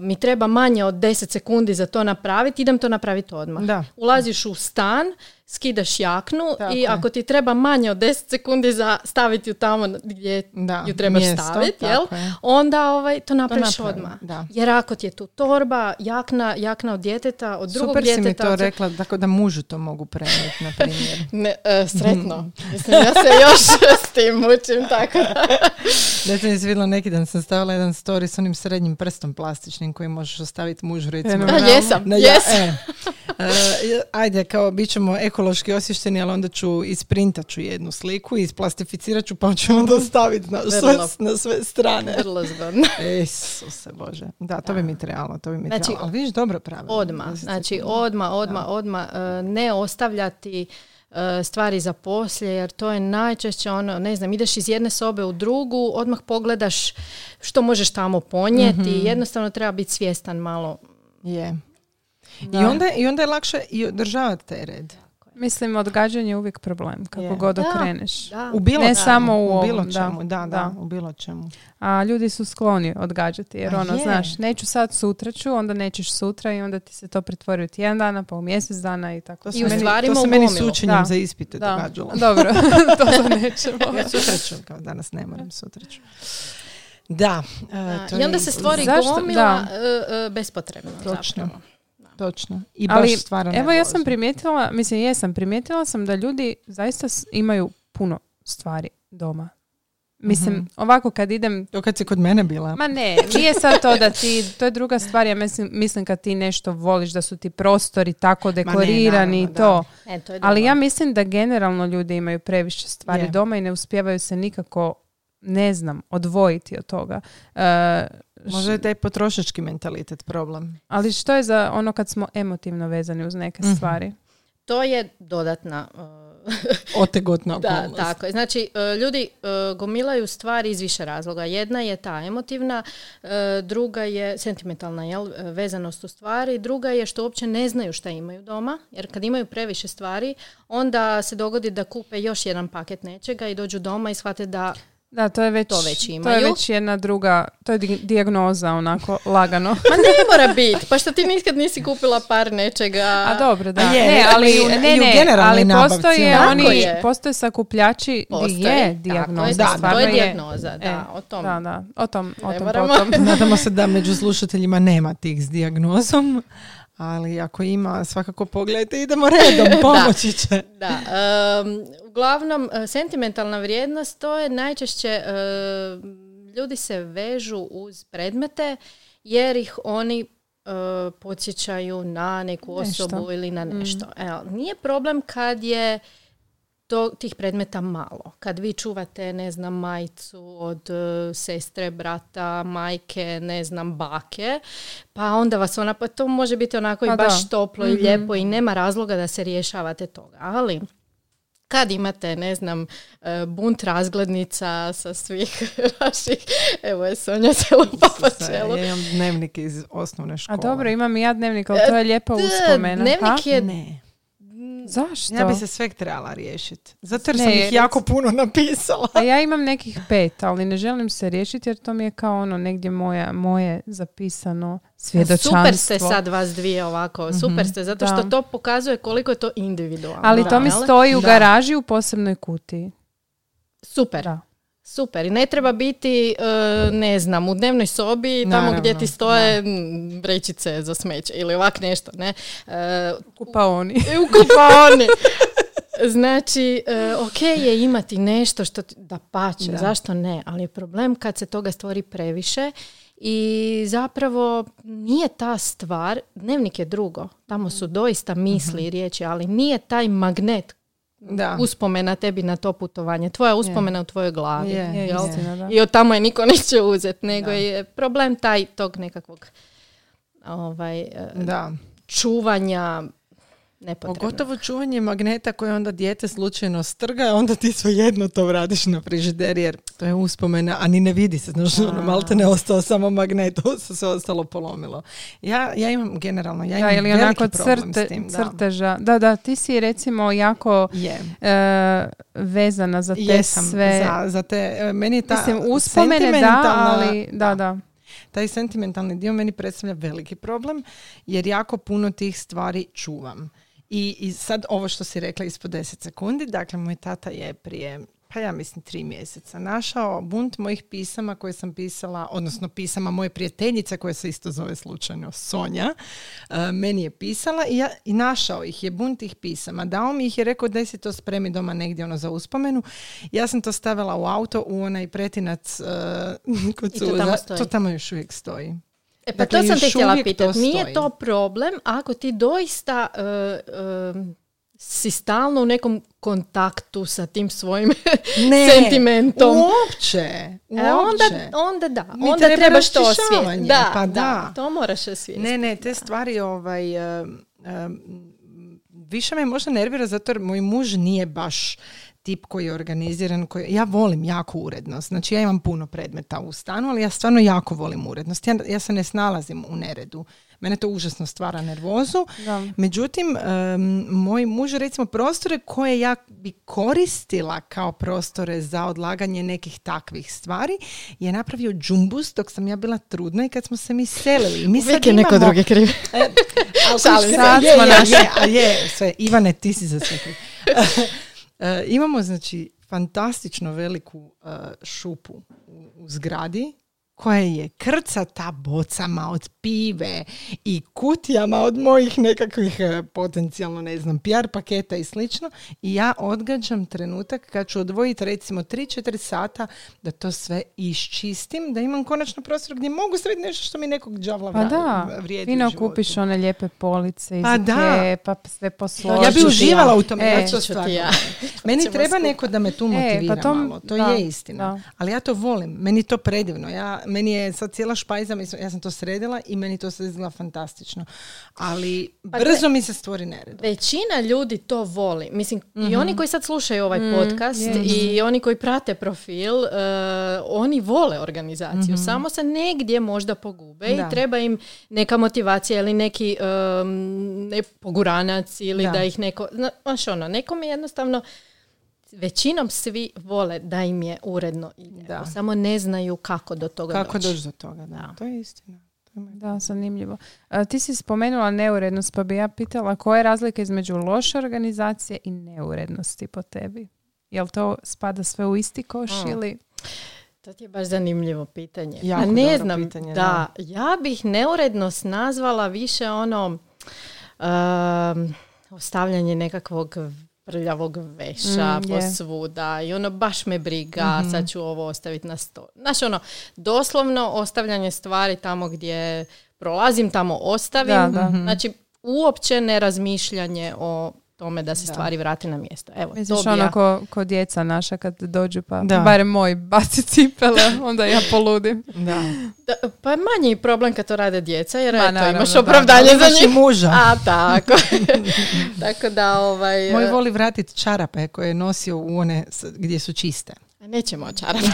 Speaker 3: mi treba manje od 10 sekundi za to napraviti, idem to napraviti odmah.
Speaker 1: Da.
Speaker 3: Ulaziš u stan, skidaš jaknu
Speaker 1: Tako
Speaker 3: i
Speaker 1: je.
Speaker 3: ako ti treba manje od 10 sekundi za staviti ju tamo gdje
Speaker 1: Da,
Speaker 3: ju trebaš
Speaker 1: mjesto,
Speaker 3: staviti, jel?
Speaker 1: je.
Speaker 3: onda ovaj, to napraviš
Speaker 1: napravim,
Speaker 3: odmah.
Speaker 1: da.
Speaker 3: Jer ako ti je tu torba, jakna, jakna od djeteta, od drugog
Speaker 1: Super si mi
Speaker 3: djeteta...
Speaker 1: to
Speaker 3: od-
Speaker 1: rekla, tako da mužu to mogu prenijeti, na primjer.
Speaker 3: Ne, e, sretno. Mislim, ja se još s tim mučim, tako da...
Speaker 1: Dete mi se vidjela neki dan, sam stavila jedan story s onim srednjim prstom plastičnim koji možeš ostaviti mužu recimo.
Speaker 2: Fenomenalno.
Speaker 3: A, jesam,
Speaker 1: Na ja-
Speaker 3: jesam.
Speaker 1: e. E, ajde, kao bit ćemo ekološki osvješteni, ali onda ću isprintat ću jednu sliku i isplastificirat ću pa ću onda staviti na na sve strane.
Speaker 3: Vrlo zgodno.
Speaker 1: Isuse Bože. Da, to bi mi trebalo, to bi mi
Speaker 3: Znači,
Speaker 1: trebalo. Ali vidiš, dobro pravilo. Deset
Speaker 3: znači
Speaker 1: sekundi.
Speaker 3: odmah, odmah, odmah, e, ne ostavljati e, stvari za poslije, jer to je najčešće ono, ne znam, ideš iz jedne sobe u drugu, odmah pogledaš što možeš tamo ponijeti,
Speaker 1: Mhm.
Speaker 3: jednostavno treba biti svjestan malo.
Speaker 1: Je. I
Speaker 2: Da.
Speaker 1: onda, I onda je lakše i održavati taj red.
Speaker 2: Mislim, odgađanje je uvijek problem, kako
Speaker 1: Je.
Speaker 2: god
Speaker 3: Da.
Speaker 2: okreneš.
Speaker 3: Da.
Speaker 1: U bilo
Speaker 2: Ne
Speaker 1: čemu,
Speaker 2: samo u
Speaker 1: u bilo
Speaker 2: ovom, da.
Speaker 1: čemu, da, da,
Speaker 2: Da.
Speaker 1: u bilo čemu.
Speaker 2: A ljudi su skloni odgađati, jer
Speaker 1: A
Speaker 2: ono,
Speaker 1: je.
Speaker 2: znaš, neću sad, sutra ću, onda nećeš sutra i onda ti se to pretvori u tjedan dana, pa u mjesec dana i tako.
Speaker 1: To
Speaker 3: I
Speaker 1: se
Speaker 3: u
Speaker 1: meni,
Speaker 3: stvarima
Speaker 1: to se meni s učenjem
Speaker 2: Da.
Speaker 1: za ispite
Speaker 2: Da,
Speaker 1: događalo.
Speaker 2: dobro, to nećemo.
Speaker 1: Ja sutra ću, kao danas ne moram, sutra ću. Da. e,
Speaker 3: Da,
Speaker 1: to
Speaker 3: I onda
Speaker 1: je-
Speaker 3: se stvori
Speaker 2: Zašto?
Speaker 3: gomila
Speaker 2: Da.
Speaker 3: e, e, bespotrebno.
Speaker 1: Točno.
Speaker 3: zapravo.
Speaker 1: Točno. I baš
Speaker 2: Ali
Speaker 1: stvara
Speaker 2: evo ja sam primijetila, mislim jesam, primijetila sam da ljudi zaista imaju puno stvari doma. Mislim,
Speaker 1: Mhm.
Speaker 2: ovako kad idem
Speaker 1: To kad si kod mene bila.
Speaker 2: Ma ne, nije sad to da ti, to je druga stvar, ja mislim, mislim kad ti nešto voliš, da su ti prostori tako dekorirani i to.
Speaker 3: E, to je
Speaker 2: Ali ja mislim da generalno ljudi imaju previše stvari
Speaker 1: Je.
Speaker 2: doma i ne uspijevaju se nikako, ne znam, odvojiti od toga. E,
Speaker 1: Možda je taj potrošački mentalitet problem.
Speaker 2: ali što je za ono kad smo emotivno vezani uz neke
Speaker 1: Mhm.
Speaker 2: stvari?
Speaker 3: To je dodatna e,
Speaker 1: Otegotna
Speaker 3: Da, tako je. Znači, e, ljudi e, gomilaju stvari iz više razloga. Jedna je ta emotivna, e, druga je sentimentalna jel, vezanost u stvari, druga je što uopće ne znaju šta imaju doma, jer kad imaju previše stvari, onda se dogodi da kupe još jedan paket nečega i dođu doma i shvate da
Speaker 2: Da, to je već,
Speaker 3: To već
Speaker 2: to je
Speaker 3: imaju.
Speaker 2: već jedna druga, to je di- dijagnoza onako lagano.
Speaker 3: Ma ne mora biti, pa što ti nikad nisi kupila par nečega.
Speaker 2: A dobro, da.
Speaker 1: A je,
Speaker 2: ne, ali, ne, ne, ali postoje oni,
Speaker 3: je.
Speaker 2: postoje sakupljači gdje je dijagnoza.
Speaker 3: je,
Speaker 1: da,
Speaker 2: stvarno
Speaker 3: to je dijagnoza, da,
Speaker 2: E,
Speaker 3: o tom.
Speaker 2: Da, da, o tom, o tom
Speaker 3: moramo.
Speaker 2: potom.
Speaker 1: Nadamo se da među slušateljima nema tih s dijagnozom, ali ako ima, svakako pogledajte, idemo redom, pomoći će.
Speaker 3: Da, em, uglavnom e, sentimentalna vrijednost to je najčešće e, ljudi se vežu uz predmete jer ih oni e, podsjećaju na neku
Speaker 2: Nešto.
Speaker 3: osobu ili na nešto. Evo, nije problem kad je to, tih predmeta malo. Kad vi čuvate, ne znam, majicu od e, sestre, brata, majke, ne znam, bake, pa onda vas ona, pa to može biti onako
Speaker 2: Pa
Speaker 3: i baš
Speaker 2: da.
Speaker 3: toplo i lijepo i nema razloga da se rješavate toga. Ali kad imate, ne znam, e, bunt razglednica sa svih vaših, evo je Sonja celo pa po čelu.
Speaker 1: Ja imam dnevnik iz osnovne škole.
Speaker 2: A dobro, imam i ja dnevnik, ali to je lijepa uspomena.
Speaker 3: Dnevnik
Speaker 2: ha?
Speaker 3: je
Speaker 1: Ne.
Speaker 2: Zašto?
Speaker 1: Ja bi se sveg trebala riješiti. Zato jer
Speaker 2: Ne,
Speaker 1: sam
Speaker 2: jer
Speaker 1: ih jako puno napisala.
Speaker 2: A ja imam nekih pet, ali ne želim se riješiti jer to mi je kao ono negdje moja, moje zapisano svjedočanstvo.
Speaker 3: Super ste sad vas dvije ovako, super ste, zato što
Speaker 2: Da.
Speaker 3: to pokazuje koliko je to individualno.
Speaker 2: Ali to mi stoji u
Speaker 1: Da.
Speaker 2: garaži u posebnoj kutiji.
Speaker 3: Super.
Speaker 2: Da.
Speaker 3: Super. I ne treba biti, e, ne znam, u dnevnoj sobi, tamo
Speaker 1: Naravno,
Speaker 3: gdje ti stoje m, vrećice za smeće ili ovak nešto, ne. E,
Speaker 2: Kupaoni.
Speaker 3: u kupaoni. Znači, e, ok je imati nešto što ti, da pače,
Speaker 1: Da.
Speaker 3: zašto ne, ali je problem kad se toga stvori previše i zapravo nije ta stvar, dnevnik je drugo, tamo su doista misli i riječi, ali nije taj magnet
Speaker 1: Da.
Speaker 3: uspomena tebi na to putovanje, tvoja uspomena u tvojoj glavi.
Speaker 1: Je,
Speaker 2: Je,
Speaker 3: jel?
Speaker 2: istina, da.
Speaker 3: I od tamo je niko neće uzeti, nego
Speaker 1: Da.
Speaker 3: je problem taj tog nekakvog ovaj, e,
Speaker 1: Da.
Speaker 3: čuvanja nepotrebno.
Speaker 1: Pogotovo čuvanje magneta koje onda dijete slučajno strga, onda ti svejedno to vratiš na frižider jer to je uspomena, a ni ne vidi se. Znači, ono, malte ne ostao samo magnet, ovo se ostalo polomilo. Ja, ja imam generalno, ja imam
Speaker 2: Da, ili onako crte,
Speaker 1: s tim. Da.
Speaker 2: crteža. Da, da, ti si recimo jako
Speaker 1: Je.
Speaker 2: e, vezana za te
Speaker 1: Jesam
Speaker 2: sve.
Speaker 1: za, za te, e, meni je ta
Speaker 2: Mislim, uspomene da, ali da, da.
Speaker 1: taj sentimentalni dio meni predstavlja veliki problem jer jako puno tih stvari čuvam. I, I sad ovo što si rekla ispod 10 sekundi, dakle moj tata je prije pa ja mislim tri mjeseca našao bunt mojih pisama koje sam pisala, odnosno pisama moje prijateljice koja se isto zove slučajno Sonja, e, meni je pisala i, ja, i našao ih je bunt tih pisama. Dao mi ih i rekao da si to spremi doma negdje ono za uspomenu. Ja sam to stavila u auto u onaj pretinac e, kod
Speaker 3: I to
Speaker 1: suza.
Speaker 3: tamo stoji.
Speaker 1: To tamo još uvijek stoji.
Speaker 3: E pa
Speaker 1: Dakle,
Speaker 3: to sam te htjela pitati. Nije to problem ako ti doista e, e, si stalno u nekom kontaktu sa tim svojim
Speaker 1: Ne,
Speaker 3: sentimentom.
Speaker 1: Uopće.
Speaker 3: E,
Speaker 1: uopće.
Speaker 3: onda, onda da,
Speaker 1: Mi
Speaker 3: onda
Speaker 1: treba
Speaker 3: trebaš to osvijestiti. Da,
Speaker 1: Pa
Speaker 3: da,
Speaker 1: da.
Speaker 3: to moraš osvijestiti.
Speaker 1: Ne, ne, te stvari ovaj, um, um, više me možda nervira zato jer moj muž nije baš tip koji je organiziran. Koji, ja volim jako urednost. Znači ja imam puno predmeta u stanu, ali ja stvarno jako volim urednost. Ja, ja se ne snalazim u neredu. Mene to užasno stvara nervozu.
Speaker 2: Da.
Speaker 1: Međutim, em, moj muž recimo prostore koje ja bi koristila kao prostore za odlaganje nekih takvih stvari je napravio džumbus dok sam ja bila trudna i kad smo se mi selili. Mi
Speaker 3: Uvijek je neko
Speaker 1: imamo-
Speaker 3: drugi kriv.
Speaker 1: E, sad
Speaker 2: Je,
Speaker 1: smo
Speaker 2: je.
Speaker 1: Je, je, sve. Ivane, ti si za sve kriv. E, imamo, znači, fantastično veliku e, šupu u, u zgradi koja je krcata bocama od pive i kutijama od mojih nekakvih e, potencijalno, ne znam, PR paketa i slično. I ja odgađam trenutak kad ću odvojiti recimo 3-4 sata da to sve iščistim, da imam konačno prostor gdje mogu staviti nešto što mi nekog džavla
Speaker 2: Pa da,
Speaker 1: vrijedi
Speaker 2: fino kupiš one lijepe police iz
Speaker 1: Pa da.
Speaker 2: Pa sve posložiš.
Speaker 1: Ja bi uživala
Speaker 3: ja.
Speaker 1: u tome.
Speaker 2: E,
Speaker 1: ja stvarno
Speaker 3: ja.
Speaker 1: Meni treba
Speaker 3: skupa.
Speaker 1: neko da me tu
Speaker 2: E,
Speaker 1: motivira
Speaker 2: pa to-
Speaker 1: malo. To
Speaker 2: da,
Speaker 1: je istina.
Speaker 2: da.
Speaker 1: Ali ja to volim. Meni to predivno. Ja, meni je sad cijela špajza, mislim, ja sam to sredila i meni to sve izgleda fantastično. Ali
Speaker 3: Pa
Speaker 1: brzo mi se stvori nered.
Speaker 3: Većina ljudi to voli. Mislim, i
Speaker 1: Mhm.
Speaker 3: oni koji sad slušaju ovaj
Speaker 1: Mm,
Speaker 3: podcast
Speaker 2: je.
Speaker 3: i oni koji prate profil, e, oni vole organizaciju. Samo se negdje možda pogube.
Speaker 1: Da.
Speaker 3: i treba im neka motivacija ili neki em, ne, poguranac ili
Speaker 1: Da.
Speaker 3: da, ih neko... zna- Znaš ono, nekom je jednostavno većinom svi vole da im je uredno i lijepo.
Speaker 1: Da.
Speaker 3: Samo ne znaju kako do toga
Speaker 1: Kako
Speaker 3: doći.
Speaker 1: doći do toga? Da. To je istina. To je-
Speaker 2: Da, zanimljivo. A, ti si spomenula neurednost, pa bi ja pitala koja je razlika između loše organizacije i neurednosti po tebi? Jel to spada sve u isti koš
Speaker 3: A.
Speaker 2: ili...
Speaker 3: To ti je baš zanimljivo pitanje.
Speaker 1: Jako
Speaker 3: A ne
Speaker 1: dobro
Speaker 3: znam,
Speaker 1: pitanje,
Speaker 3: da, ja bih neurednost nazvala više ono um, ostavljanje nekakvog prljavog veša
Speaker 2: Mm,
Speaker 3: po
Speaker 2: je.
Speaker 3: svuda i ono baš me briga,
Speaker 1: Mhm.
Speaker 3: sad ću ovo ostaviti na sto. Znaš ono, doslovno ostavljanje stvari tamo gdje prolazim, tamo ostavim.
Speaker 2: Da, da.
Speaker 3: Znači, uopće ne razmišljanje o tome da se stvari vrate na mjesto. Evo,
Speaker 2: Misliš
Speaker 3: to bi
Speaker 2: ono
Speaker 3: ja-
Speaker 2: ko, ko djeca naša kad dođu pa
Speaker 1: Da.
Speaker 2: barem moj baci cipele, onda ja poludim.
Speaker 1: Da.
Speaker 3: Da, pa je manji problem kad to rade djeca, jer
Speaker 2: Ma,
Speaker 3: eto,
Speaker 2: naravno,
Speaker 3: imaš
Speaker 2: da.
Speaker 3: opravdanje za njih.
Speaker 1: muža.
Speaker 3: A, tako. tako da, ovaj...
Speaker 1: Moj voli vratiti čarape koje je nosio u one gdje su čiste.
Speaker 3: Nećemo očarati.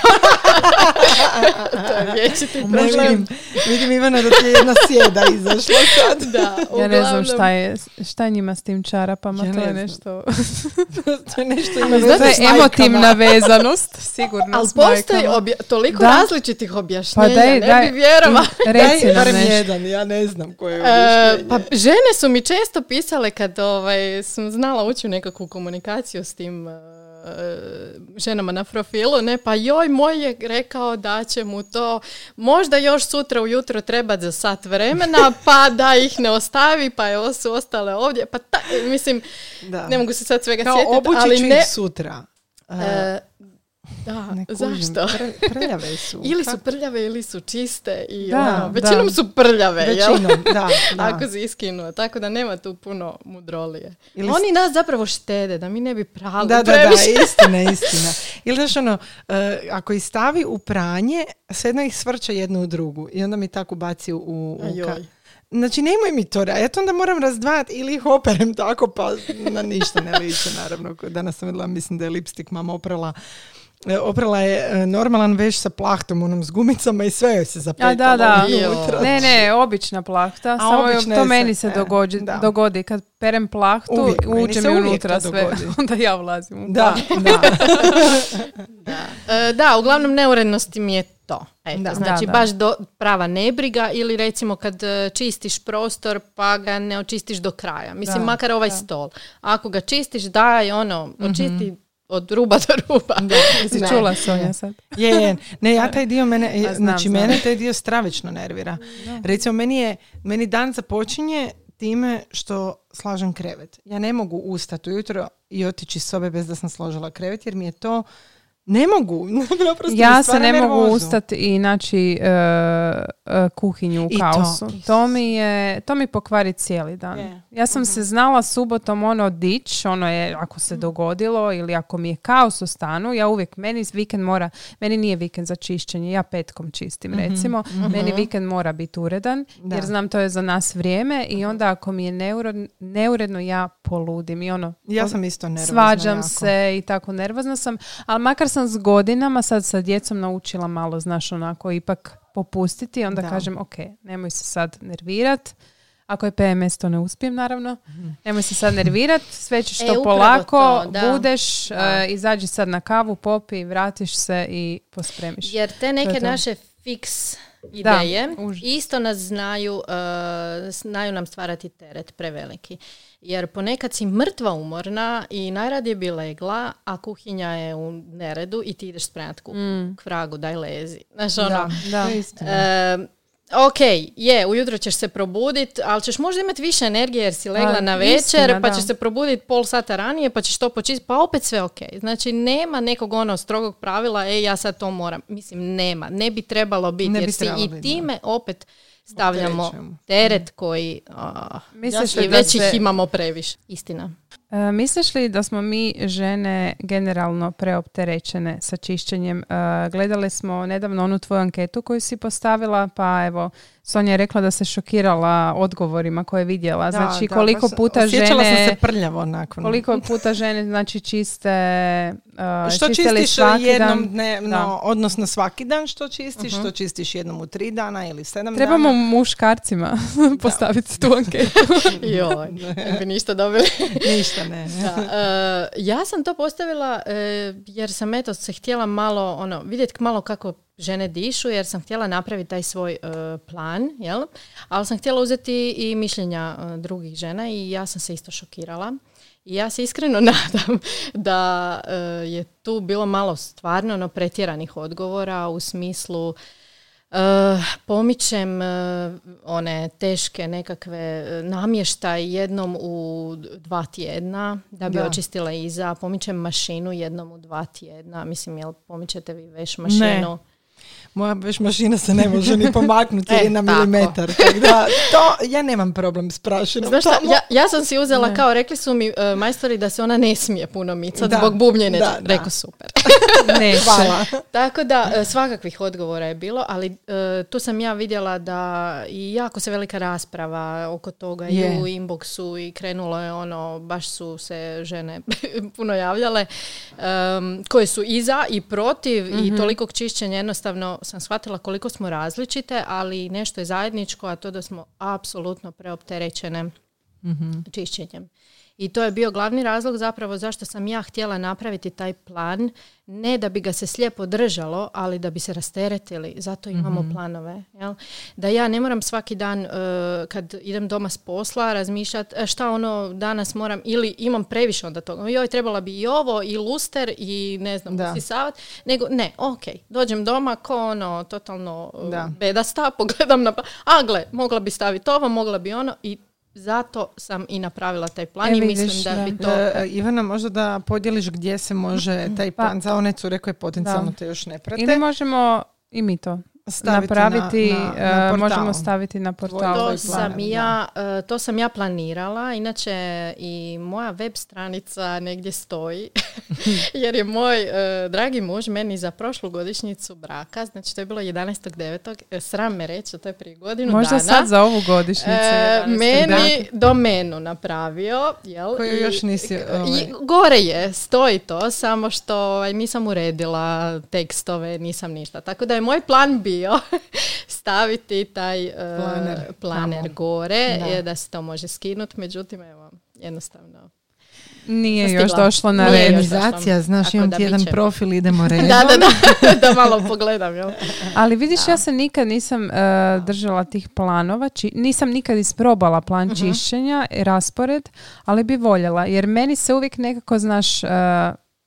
Speaker 3: to je vječiti
Speaker 1: Ne
Speaker 3: problem.
Speaker 1: vidim, vidim Ivana da ti je jedna sjeda izašla sad.
Speaker 3: Da,
Speaker 2: Ja ne znam
Speaker 3: uglavnom-
Speaker 2: šta je, šta je njima s tim čarapama,
Speaker 1: Ja
Speaker 2: to
Speaker 1: ne
Speaker 2: je nešto...
Speaker 1: to je nešto ima
Speaker 3: znate,
Speaker 2: To je emotivna vezanost, sigurno
Speaker 3: Ali postoji obja- toliko
Speaker 2: Da.
Speaker 3: različitih objašnjenja,
Speaker 2: Pa daj,
Speaker 3: ne
Speaker 2: daj.
Speaker 3: bi vjerovao.
Speaker 2: Reci
Speaker 1: Daj
Speaker 2: nam nešto.
Speaker 1: jedan, ja ne znam koje je
Speaker 3: E,
Speaker 1: objašnjenje.
Speaker 3: pa žene su mi često pisale kad ovaj, sam znala ući u nekakvu komunikaciju s tim ženama na profilu, ne, pa joj, moj je rekao da će mu to možda još sutra ujutro trebati za sat vremena, pa da ih ne ostavi, pa je su ostale ovdje, pa ta, mislim,
Speaker 1: Da.
Speaker 3: ne mogu se sad svega
Speaker 1: Kao
Speaker 3: sjetiti, ali ne,
Speaker 1: sutra. E,
Speaker 3: da,
Speaker 1: ne kužim,
Speaker 3: zašto?
Speaker 1: pr- prljave su.
Speaker 3: Ili su prljave ili su čiste i
Speaker 2: Da,
Speaker 3: ono,
Speaker 2: da.
Speaker 3: većinom su prljave, jel?
Speaker 1: Većinom, da. da.
Speaker 3: Ako si iskinuo, tako da nema tu puno mudrolije.
Speaker 1: Ili
Speaker 3: Oni nas zapravo štede, da mi ne bi prali
Speaker 1: Da, da, da, istina, istina. Ili znaš ono, e, ako ih stavi u pranje, sedno ih svrče jednu u drugu i onda mi tako baci u, u. Znači, nemoj mi to raditi. Ja to onda moram razdvajati ili ih operem tako, pa na ništa ne liče, naravno. Danas sam vidjela, mislim da je lipstik mama oprala Oprala je e, normalan veš sa plahtom, onom s gumicama i sve joj se zapetalo
Speaker 2: A, da, da.
Speaker 1: unutra.
Speaker 2: Ne, ne, obična plahta. Samo je-
Speaker 1: obična
Speaker 2: to meni
Speaker 1: se- e,
Speaker 2: dogodi,
Speaker 1: da.
Speaker 2: dogodi. Kad perem plahtu,
Speaker 1: Uvijek,
Speaker 2: uđe mi unutra sve. Onda ja ulazim u
Speaker 1: Da,
Speaker 2: plahtu.
Speaker 1: da.
Speaker 3: E, da, uglavnom neurednosti mi je to. Eto,
Speaker 1: Da.
Speaker 3: znači
Speaker 2: Da, da.
Speaker 3: baš do, prava nebriga ili recimo kad e, čistiš prostor pa ga ne očistiš do kraja. Mislim,
Speaker 1: Da,
Speaker 3: makar ovaj stol. Ako ga čistiš, daj ono, očisti od ruba do ruba.
Speaker 2: Jesi
Speaker 3: Ne.
Speaker 2: čula Sonja sad?
Speaker 1: Je, je. Ne, ja taj dio mene,
Speaker 2: A, znam,
Speaker 1: znači
Speaker 2: znam.
Speaker 1: mene taj dio stravično nervira. Recimo, meni je, meni dan započinje time što slažem krevet. Ja ne mogu ustati ujutro i otići iz sobe bez da sam složila krevet, jer mi je to, ne mogu.
Speaker 2: Ja se ne mogu
Speaker 1: nervozu.
Speaker 2: ustati i naći e, e, kuhinju u
Speaker 1: I to.
Speaker 2: kaosu. To. mi je, to mi pokvari cijeli dan.
Speaker 1: Je.
Speaker 2: Ja sam se znala subotom ono dić, ono je ako se dogodilo ili ako mi je kaos u stanu, ja uvijek, meni vikend mora, meni nije vikend za čišćenje, ja petkom čistim recimo, meni vikend mora biti uredan,
Speaker 1: Da.
Speaker 2: jer znam to je za nas vrijeme i onda ako mi je neuredno, neuredno ja poludim i ono,
Speaker 1: Ja sam isto nervozna.
Speaker 2: svađam
Speaker 1: jako.
Speaker 2: se i tako nervozna sam, ali makar sam s godinama sad sa djecom naučila malo, znaš, onako ipak popustiti, onda
Speaker 1: Da.
Speaker 2: kažem, ok, nemoj se sad nervirat, ako je PMS to ne uspijem naravno, nemoj se sad nervirat, sve ćeš
Speaker 3: E,
Speaker 2: to polako,
Speaker 3: to, da.
Speaker 2: budeš,
Speaker 3: Da.
Speaker 2: e, izađi sad na kavu, popi, vratiš se i pospremiš.
Speaker 3: Jer te neke
Speaker 2: To
Speaker 3: naše fiks ideje
Speaker 2: už-
Speaker 3: isto nas znaju, e, znaju nam stvarati teret preveliki. Jer ponekad si mrtva umorna i najradije bi legla, a kuhinja je u neredu i ti ideš spremati kuhinju.
Speaker 2: Mm.
Speaker 3: K vragu, daj lezi. Znaš, ono,
Speaker 1: Da,
Speaker 2: Da.
Speaker 3: E, ok, je, ujutro ćeš se probudit, ali ćeš možda imati više energije jer si legla
Speaker 2: A,
Speaker 3: na večer,
Speaker 2: istina,
Speaker 3: pa
Speaker 2: da.
Speaker 3: ćeš se probuditi pol sata ranije, pa ćeš to počistiti, pa opet sve ok. Znači, nema nekog ono strogog pravila, e, ja sad to moram. Mislim, nema. Ne bi trebalo biti,
Speaker 1: Ne
Speaker 3: jer
Speaker 1: bi
Speaker 3: si
Speaker 1: trebalo
Speaker 3: i
Speaker 1: biti, da.
Speaker 3: time opet stavljamo teret koji a,
Speaker 2: Misliš
Speaker 3: i
Speaker 2: da
Speaker 3: već ih
Speaker 2: se-
Speaker 3: imamo previše. Istina.
Speaker 2: E, misliš li da smo mi žene generalno preopterećene sa čišćenjem? E, gledali smo nedavno onu tvoju anketu koju si postavila, pa evo, Sonja je rekla da se šokirala odgovorima koje je vidjela.
Speaker 1: Da,
Speaker 2: znači,
Speaker 1: da,
Speaker 2: koliko
Speaker 1: baš
Speaker 2: puta
Speaker 1: Osjećala
Speaker 2: žene...
Speaker 1: sam se prljavo nakon.
Speaker 2: Koliko puta žene znači čiste e,
Speaker 1: Što čistiš jednom
Speaker 2: dan?
Speaker 1: dnevno,
Speaker 2: Da.
Speaker 1: odnosno svaki dan što čistiš, što čistiš jednom u tri dana ili sedam
Speaker 2: Trebamo
Speaker 1: dana.
Speaker 2: muškarcima postaviti tu anketu.
Speaker 3: Joj, ne bi ništa dobili.
Speaker 1: Ništa ne.
Speaker 3: Da, e, ja sam to postavila e, jer sam eto se htjela malo ono vidjeti malo kako žene dišu jer sam htjela napraviti taj svoj e, plan, jel? Ali sam htjela uzeti i mišljenja drugih žena i ja sam se isto šokirala. I ja se iskreno nadam da je tu bilo malo stvarno ono, pretjeranih odgovora u smislu Uh, pomičem uh, one teške nekakve uh, namještaj jednom u dva tjedna da bi
Speaker 1: Da.
Speaker 3: očistila iza, pomičem mašinu jednom u dva tjedna, mislim jel pomičete vi veš mašinu?
Speaker 1: Moja veš mašina se ne može ni pomaknuti
Speaker 3: E,
Speaker 1: na
Speaker 3: tako.
Speaker 1: milimetar. Tako da, to, ja nemam problem s prašinom.
Speaker 3: Znaš šta, ja, ja sam si uzela kao, rekli su mi e, majstori da se ona ne smije puno micati
Speaker 1: Da.
Speaker 3: zbog bubnjenja.
Speaker 1: Da, da.
Speaker 3: Rekao super.
Speaker 2: Neće.
Speaker 1: Hvala.
Speaker 3: Tako da, e, svakakvih odgovora je bilo, ali e, tu sam ja vidjela da i jako se velika rasprava oko toga i
Speaker 1: Je.
Speaker 3: u inboxu i krenulo je ono, baš su se žene puno javljale, em, koje su i za i protiv i tolikog čišćenja jednostavno sam shvatila koliko smo različite, ali nešto je zajedničko, a to da smo apsolutno preopterećene čišćenjem. I to je bio glavni razlog zapravo zašto sam ja htjela napraviti taj plan, ne da bi ga se slijepo držalo, ali da bi se rasteretili. Zato imamo planove. Jel? Da ja ne moram svaki dan e, kad idem doma s posla razmišljati e, šta ono danas moram ili imam previše onda toga. Joj, trebala bi i ovo, i luster, i ne znam,
Speaker 1: Da.
Speaker 3: usisavat. Nego ne, ok, dođem doma ko ono totalno
Speaker 1: Da.
Speaker 3: bedasta, pogledam na... pa- A gle, mogla bi staviti ovo, mogla bi ono i zato sam i napravila taj plan
Speaker 2: E,
Speaker 3: i
Speaker 2: vidiš,
Speaker 3: mislim da,
Speaker 2: da.
Speaker 3: bi to...
Speaker 1: E, Ivana, možda da podijeliš gdje se može taj
Speaker 2: Pa-
Speaker 1: plan za one cure koje potencijalno
Speaker 2: Da.
Speaker 1: te još ne prate.
Speaker 2: Ili možemo i mi to
Speaker 1: staviti
Speaker 2: napraviti,
Speaker 1: na, na, na
Speaker 2: e,
Speaker 1: portal.
Speaker 2: možemo staviti na portal.
Speaker 3: To
Speaker 1: plan,
Speaker 3: sam, ja, e, to sam ja planirala, inače i moja web stranica negdje stoji, jer je moj e, dragi muž meni za prošlu godišnjicu braka, znači to je bilo 11.9. e, Sram me reći, to je prije godinu
Speaker 2: Možda
Speaker 3: dana.
Speaker 2: sad za ovu godišnjicu.
Speaker 3: E,
Speaker 2: 11.
Speaker 3: meni domenu napravio, jel?
Speaker 1: Koju
Speaker 3: I-
Speaker 1: još nisi,
Speaker 3: i
Speaker 1: ovaj-
Speaker 3: gore je, stoji to, samo što ovaj, nisam uredila tekstove, nisam ništa. Tako da je moj plan bio staviti taj e,
Speaker 1: Planer
Speaker 3: planer gore,
Speaker 1: Da.
Speaker 3: je da se to može skinuti, međutim, evo, jednostavno.
Speaker 2: Nije još došlo na red.
Speaker 1: Organizacija, znaš, imam
Speaker 3: da
Speaker 1: ti jedan profil, idemo redom.
Speaker 3: Da, da, da, da malo pogledam, jel?
Speaker 2: Ali vidiš, ja se nikad nisam e, držala tih planova, či, nisam nikad isprobala plan
Speaker 3: Mhm.
Speaker 2: čišćenja, raspored, ali bi voljela, jer meni se uvijek nekako, znaš, e,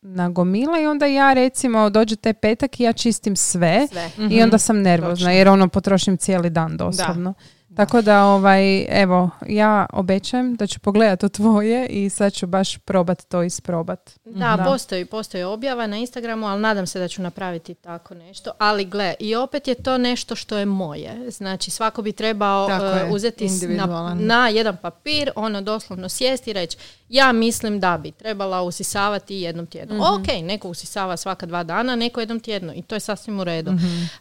Speaker 2: nagomila i onda ja recimo dođe taj petak i ja čistim sve,
Speaker 3: Sve.
Speaker 2: i onda sam nervozna
Speaker 1: Točno.
Speaker 2: jer ono potrošim cijeli dan doslovno. Tako da, ovaj, evo, ja obećajem da ću pogledati to tvoje i sad ću baš probat to isprobat.
Speaker 3: Da, Postoji, postoji objava na Instagramu, ali nadam se da ću napraviti tako nešto. Ali gle, i opet je to nešto što je moje. Znači, svako bi trebao uh,
Speaker 1: je,
Speaker 3: uzeti na, na jedan papir, ono doslovno sjesti i reći, ja mislim da bi trebala usisavati jednom tjednu. Ok, neko usisava svaka dva dana, neko jednom tjedno i to je sasvim u redu.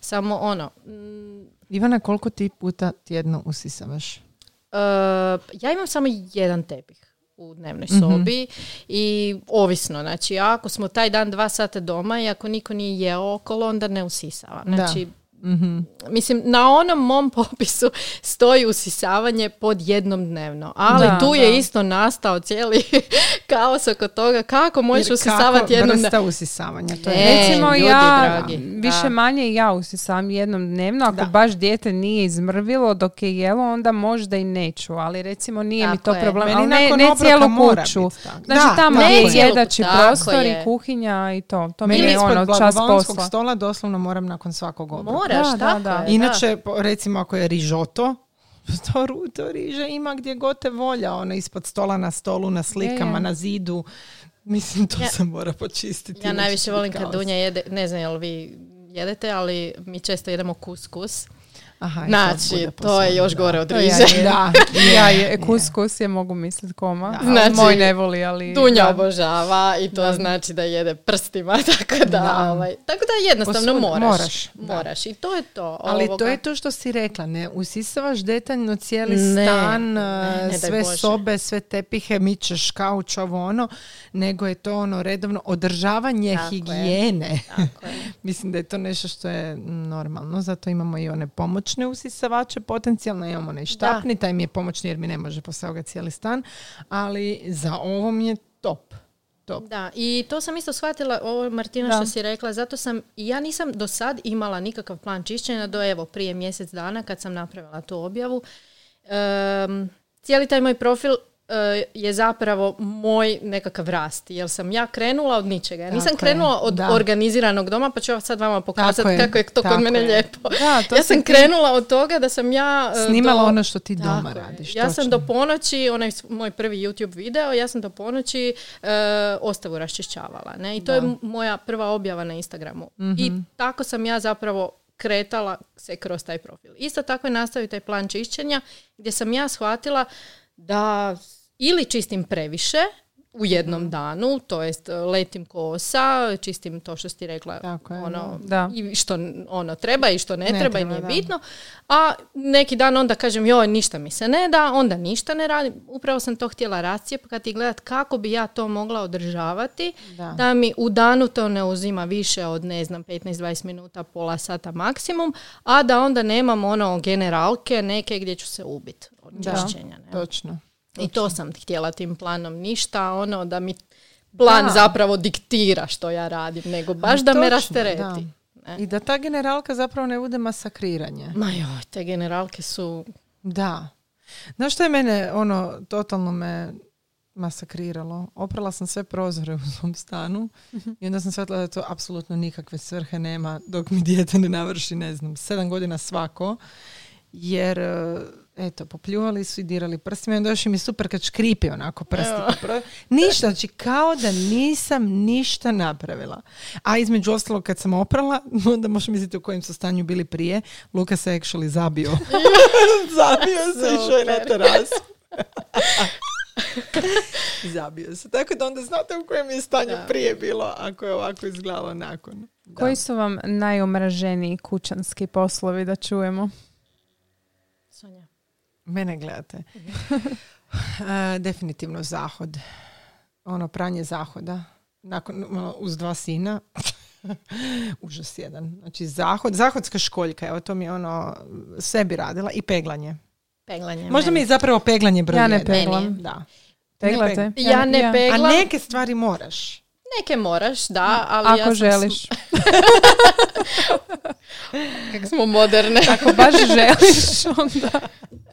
Speaker 3: Samo ono, mm,
Speaker 1: Ivana, koliko ti puta tjedno usisavaš?
Speaker 3: Uh, ja imam samo jedan tepih u dnevnoj sobi i ovisno, znači ako smo taj dan dva sata doma i ako niko nije jeo okolo, onda ne usisavam. Znači, mislim, na onom mom popisu stoji usisavanje pod jednom dnevno, ali
Speaker 2: Da,
Speaker 3: tu
Speaker 2: da.
Speaker 3: je isto nastao cijeli kaos oko toga kako možeš
Speaker 1: Jer
Speaker 3: usisavati
Speaker 1: kako
Speaker 3: jednom
Speaker 1: vrsta usisavanja? To je
Speaker 3: E,
Speaker 2: Recimo
Speaker 3: ljudi
Speaker 2: ja
Speaker 3: dragi,
Speaker 2: više
Speaker 3: da.
Speaker 2: manje i ja usisavam jednom dnevno. Ako
Speaker 1: Da.
Speaker 2: baš dijete nije izmrvilo dok je jelo, onda možda i neću. Ali recimo nije mi
Speaker 3: Tako
Speaker 2: to
Speaker 3: je.
Speaker 2: problem.
Speaker 1: Meni
Speaker 2: Ali ne, ne cijelu kuću. Znači
Speaker 1: Da,
Speaker 2: tamo
Speaker 1: je.
Speaker 2: jedači prostor
Speaker 3: je.
Speaker 2: i kuhinja i to. To mi
Speaker 1: Meni
Speaker 2: je ono čas posla.
Speaker 1: stola doslovno moram nakon svakog obroka.
Speaker 3: Moraš, tako.
Speaker 1: Inače, recimo ako je rižoto, to, to riže ima gdje god te volja, ono ispod stola na stolu, na slikama,
Speaker 2: je.
Speaker 1: na zidu. Mislim, to
Speaker 3: Ja-
Speaker 1: se mora počistiti.
Speaker 3: Ja najviše volim kad. Dunja jede, ne znam jel vi jedete, ali mi često jedemo kuskus.
Speaker 1: Aha, to
Speaker 3: Znači, to je još
Speaker 1: da.
Speaker 3: gore od
Speaker 1: To ja
Speaker 3: riže.
Speaker 1: je- Da,
Speaker 2: Ja je, kus je mogu misliti koma.
Speaker 1: Da.
Speaker 3: Znači,
Speaker 2: Moj ne voli, ali...
Speaker 3: Dunja
Speaker 2: da.
Speaker 3: obožava i to znači da jede prstima, tako da,
Speaker 1: Da.
Speaker 3: ovaj, tako da jednostavno
Speaker 1: Posvuda,
Speaker 3: moraš.
Speaker 1: moraš, da.
Speaker 3: Moraš i to je to.
Speaker 1: Ali to
Speaker 3: ovoga.
Speaker 1: je to što si rekla, ne usisavaš detaljno cijeli
Speaker 3: Ne,
Speaker 1: stan,
Speaker 3: ne, ne daj
Speaker 1: sve
Speaker 3: Bože.
Speaker 1: sobe, sve tepihe, mičeš kauč, ovo ono, nego je to ono redovno održavanje
Speaker 3: Tako je.
Speaker 1: higijene.
Speaker 3: Tako je.
Speaker 1: Mislim da je to nešto što je normalno, zato imamo i one pomoćne usisavače, potencijalno imamo onaj štapni, taj mi je pomoćni jer mi ne može posao ga cijeli stan, ali za ovo mi je top. Top.
Speaker 3: Da, i to sam isto shvatila, ovo Martina
Speaker 2: Da.
Speaker 3: što si rekla, zato sam, ja nisam do sad imala nikakav plan čišćenja do evo prije mjesec dana kad sam napravila tu objavu. Em, cijeli taj moj profil je zapravo moj nekakav rast, jer sam ja krenula od ničega. Ja nisam
Speaker 1: Tako je,
Speaker 3: krenula od
Speaker 1: da.
Speaker 3: organiziranog doma, pa ću ja sad vama pokazati
Speaker 1: je,
Speaker 3: kako je to kod mene
Speaker 1: je.
Speaker 3: lijepo.
Speaker 2: Da, to
Speaker 3: ja sam
Speaker 2: ti-
Speaker 3: krenula od toga da sam ja... e,
Speaker 1: Snimala
Speaker 3: do-
Speaker 1: ono što ti doma
Speaker 3: Tako je.
Speaker 1: radiš.
Speaker 3: Ja sam
Speaker 1: točno.
Speaker 3: do ponoći, onaj moj prvi YouTube video, ja sam do ponoći e, ostavu raščišćavala. Ne? I to je m- moja prva objava na Instagramu. I tako sam ja zapravo kretala se kroz taj profil. Isto tako je nastavio taj plan čišćenja gdje sam ja shvatila da ili čistim previše u jednom danu, to jest e, letim kosa, čistim to što si ti rekla,
Speaker 1: Tako je,
Speaker 3: ono,
Speaker 2: da.
Speaker 3: i što ono treba i što ne,
Speaker 1: Ne
Speaker 3: treba, i nije
Speaker 1: da.
Speaker 3: bitno, a neki dan onda kažem joj ništa mi se ne da, onda ništa ne radim, upravo sam to htjela rascijepkati i gledat kako bi ja to mogla održavati,
Speaker 1: Da.
Speaker 3: da mi u danu to ne uzima više od ne znam 15-20 minuta, pola sata maksimum, a da onda nemam ono generalke neke gdje ću se ubiti od
Speaker 1: Da.
Speaker 3: čišćenja. ne.
Speaker 1: Točno.
Speaker 3: I to sam htjela tim planom, ništa ono da mi plan
Speaker 1: Da.
Speaker 3: zapravo diktira što ja radim, nego baš da me
Speaker 1: Točno,
Speaker 3: rastereti.
Speaker 1: da.
Speaker 3: Ne?
Speaker 1: I da ta generalka zapravo ne bude masakriranje.
Speaker 3: Ma joj, te generalke su...
Speaker 1: Da. Znaš što je mene, ono, totalno me masakriralo? Oprala sam sve prozore u svom stanu i onda sam shvatila da to apsolutno nikakve svrhe nema dok mi dijete ne navrši, ne znam, sedam godina svako. Jer, eto, popljuvali su i dirali prstima i onda još im je super kad škripi onako prsti. Ništa, znači kao da nisam ništa napravila. A između ostalog kad sam oprala, onda možeš misliti u kojem su stanju bili prije, Luka se actually zabio. zabio se, išao je na terasu. zabio se. Tako da onda znate u kojem je stanju
Speaker 3: Da.
Speaker 1: prije bilo, ako je ovako izgledalo nakon. Da.
Speaker 2: Koji su vam najomraženiji kućanski poslovi da čujemo?
Speaker 1: Mene gledate. E, definitivno zahod. Ono pranje zahoda. Nakon, ono, uz dva sina. Užas jedan. Znači zahod, zahodska školjka, evo to mi je ono, sve bi radila i peglanje.
Speaker 3: Peglanje.
Speaker 1: Možda mi
Speaker 3: meni.
Speaker 1: je zapravo peglanje broj
Speaker 2: Ja ne
Speaker 1: jedan.
Speaker 2: peglam.
Speaker 1: Da.
Speaker 2: Peglate?
Speaker 3: Ja ne
Speaker 1: A
Speaker 3: peglam.
Speaker 1: neke stvari moraš.
Speaker 3: Neke moraš, da, ali
Speaker 2: Ako
Speaker 3: ja sam...
Speaker 2: želiš.
Speaker 3: Kako smo moderne.
Speaker 2: Ako baš želiš, onda...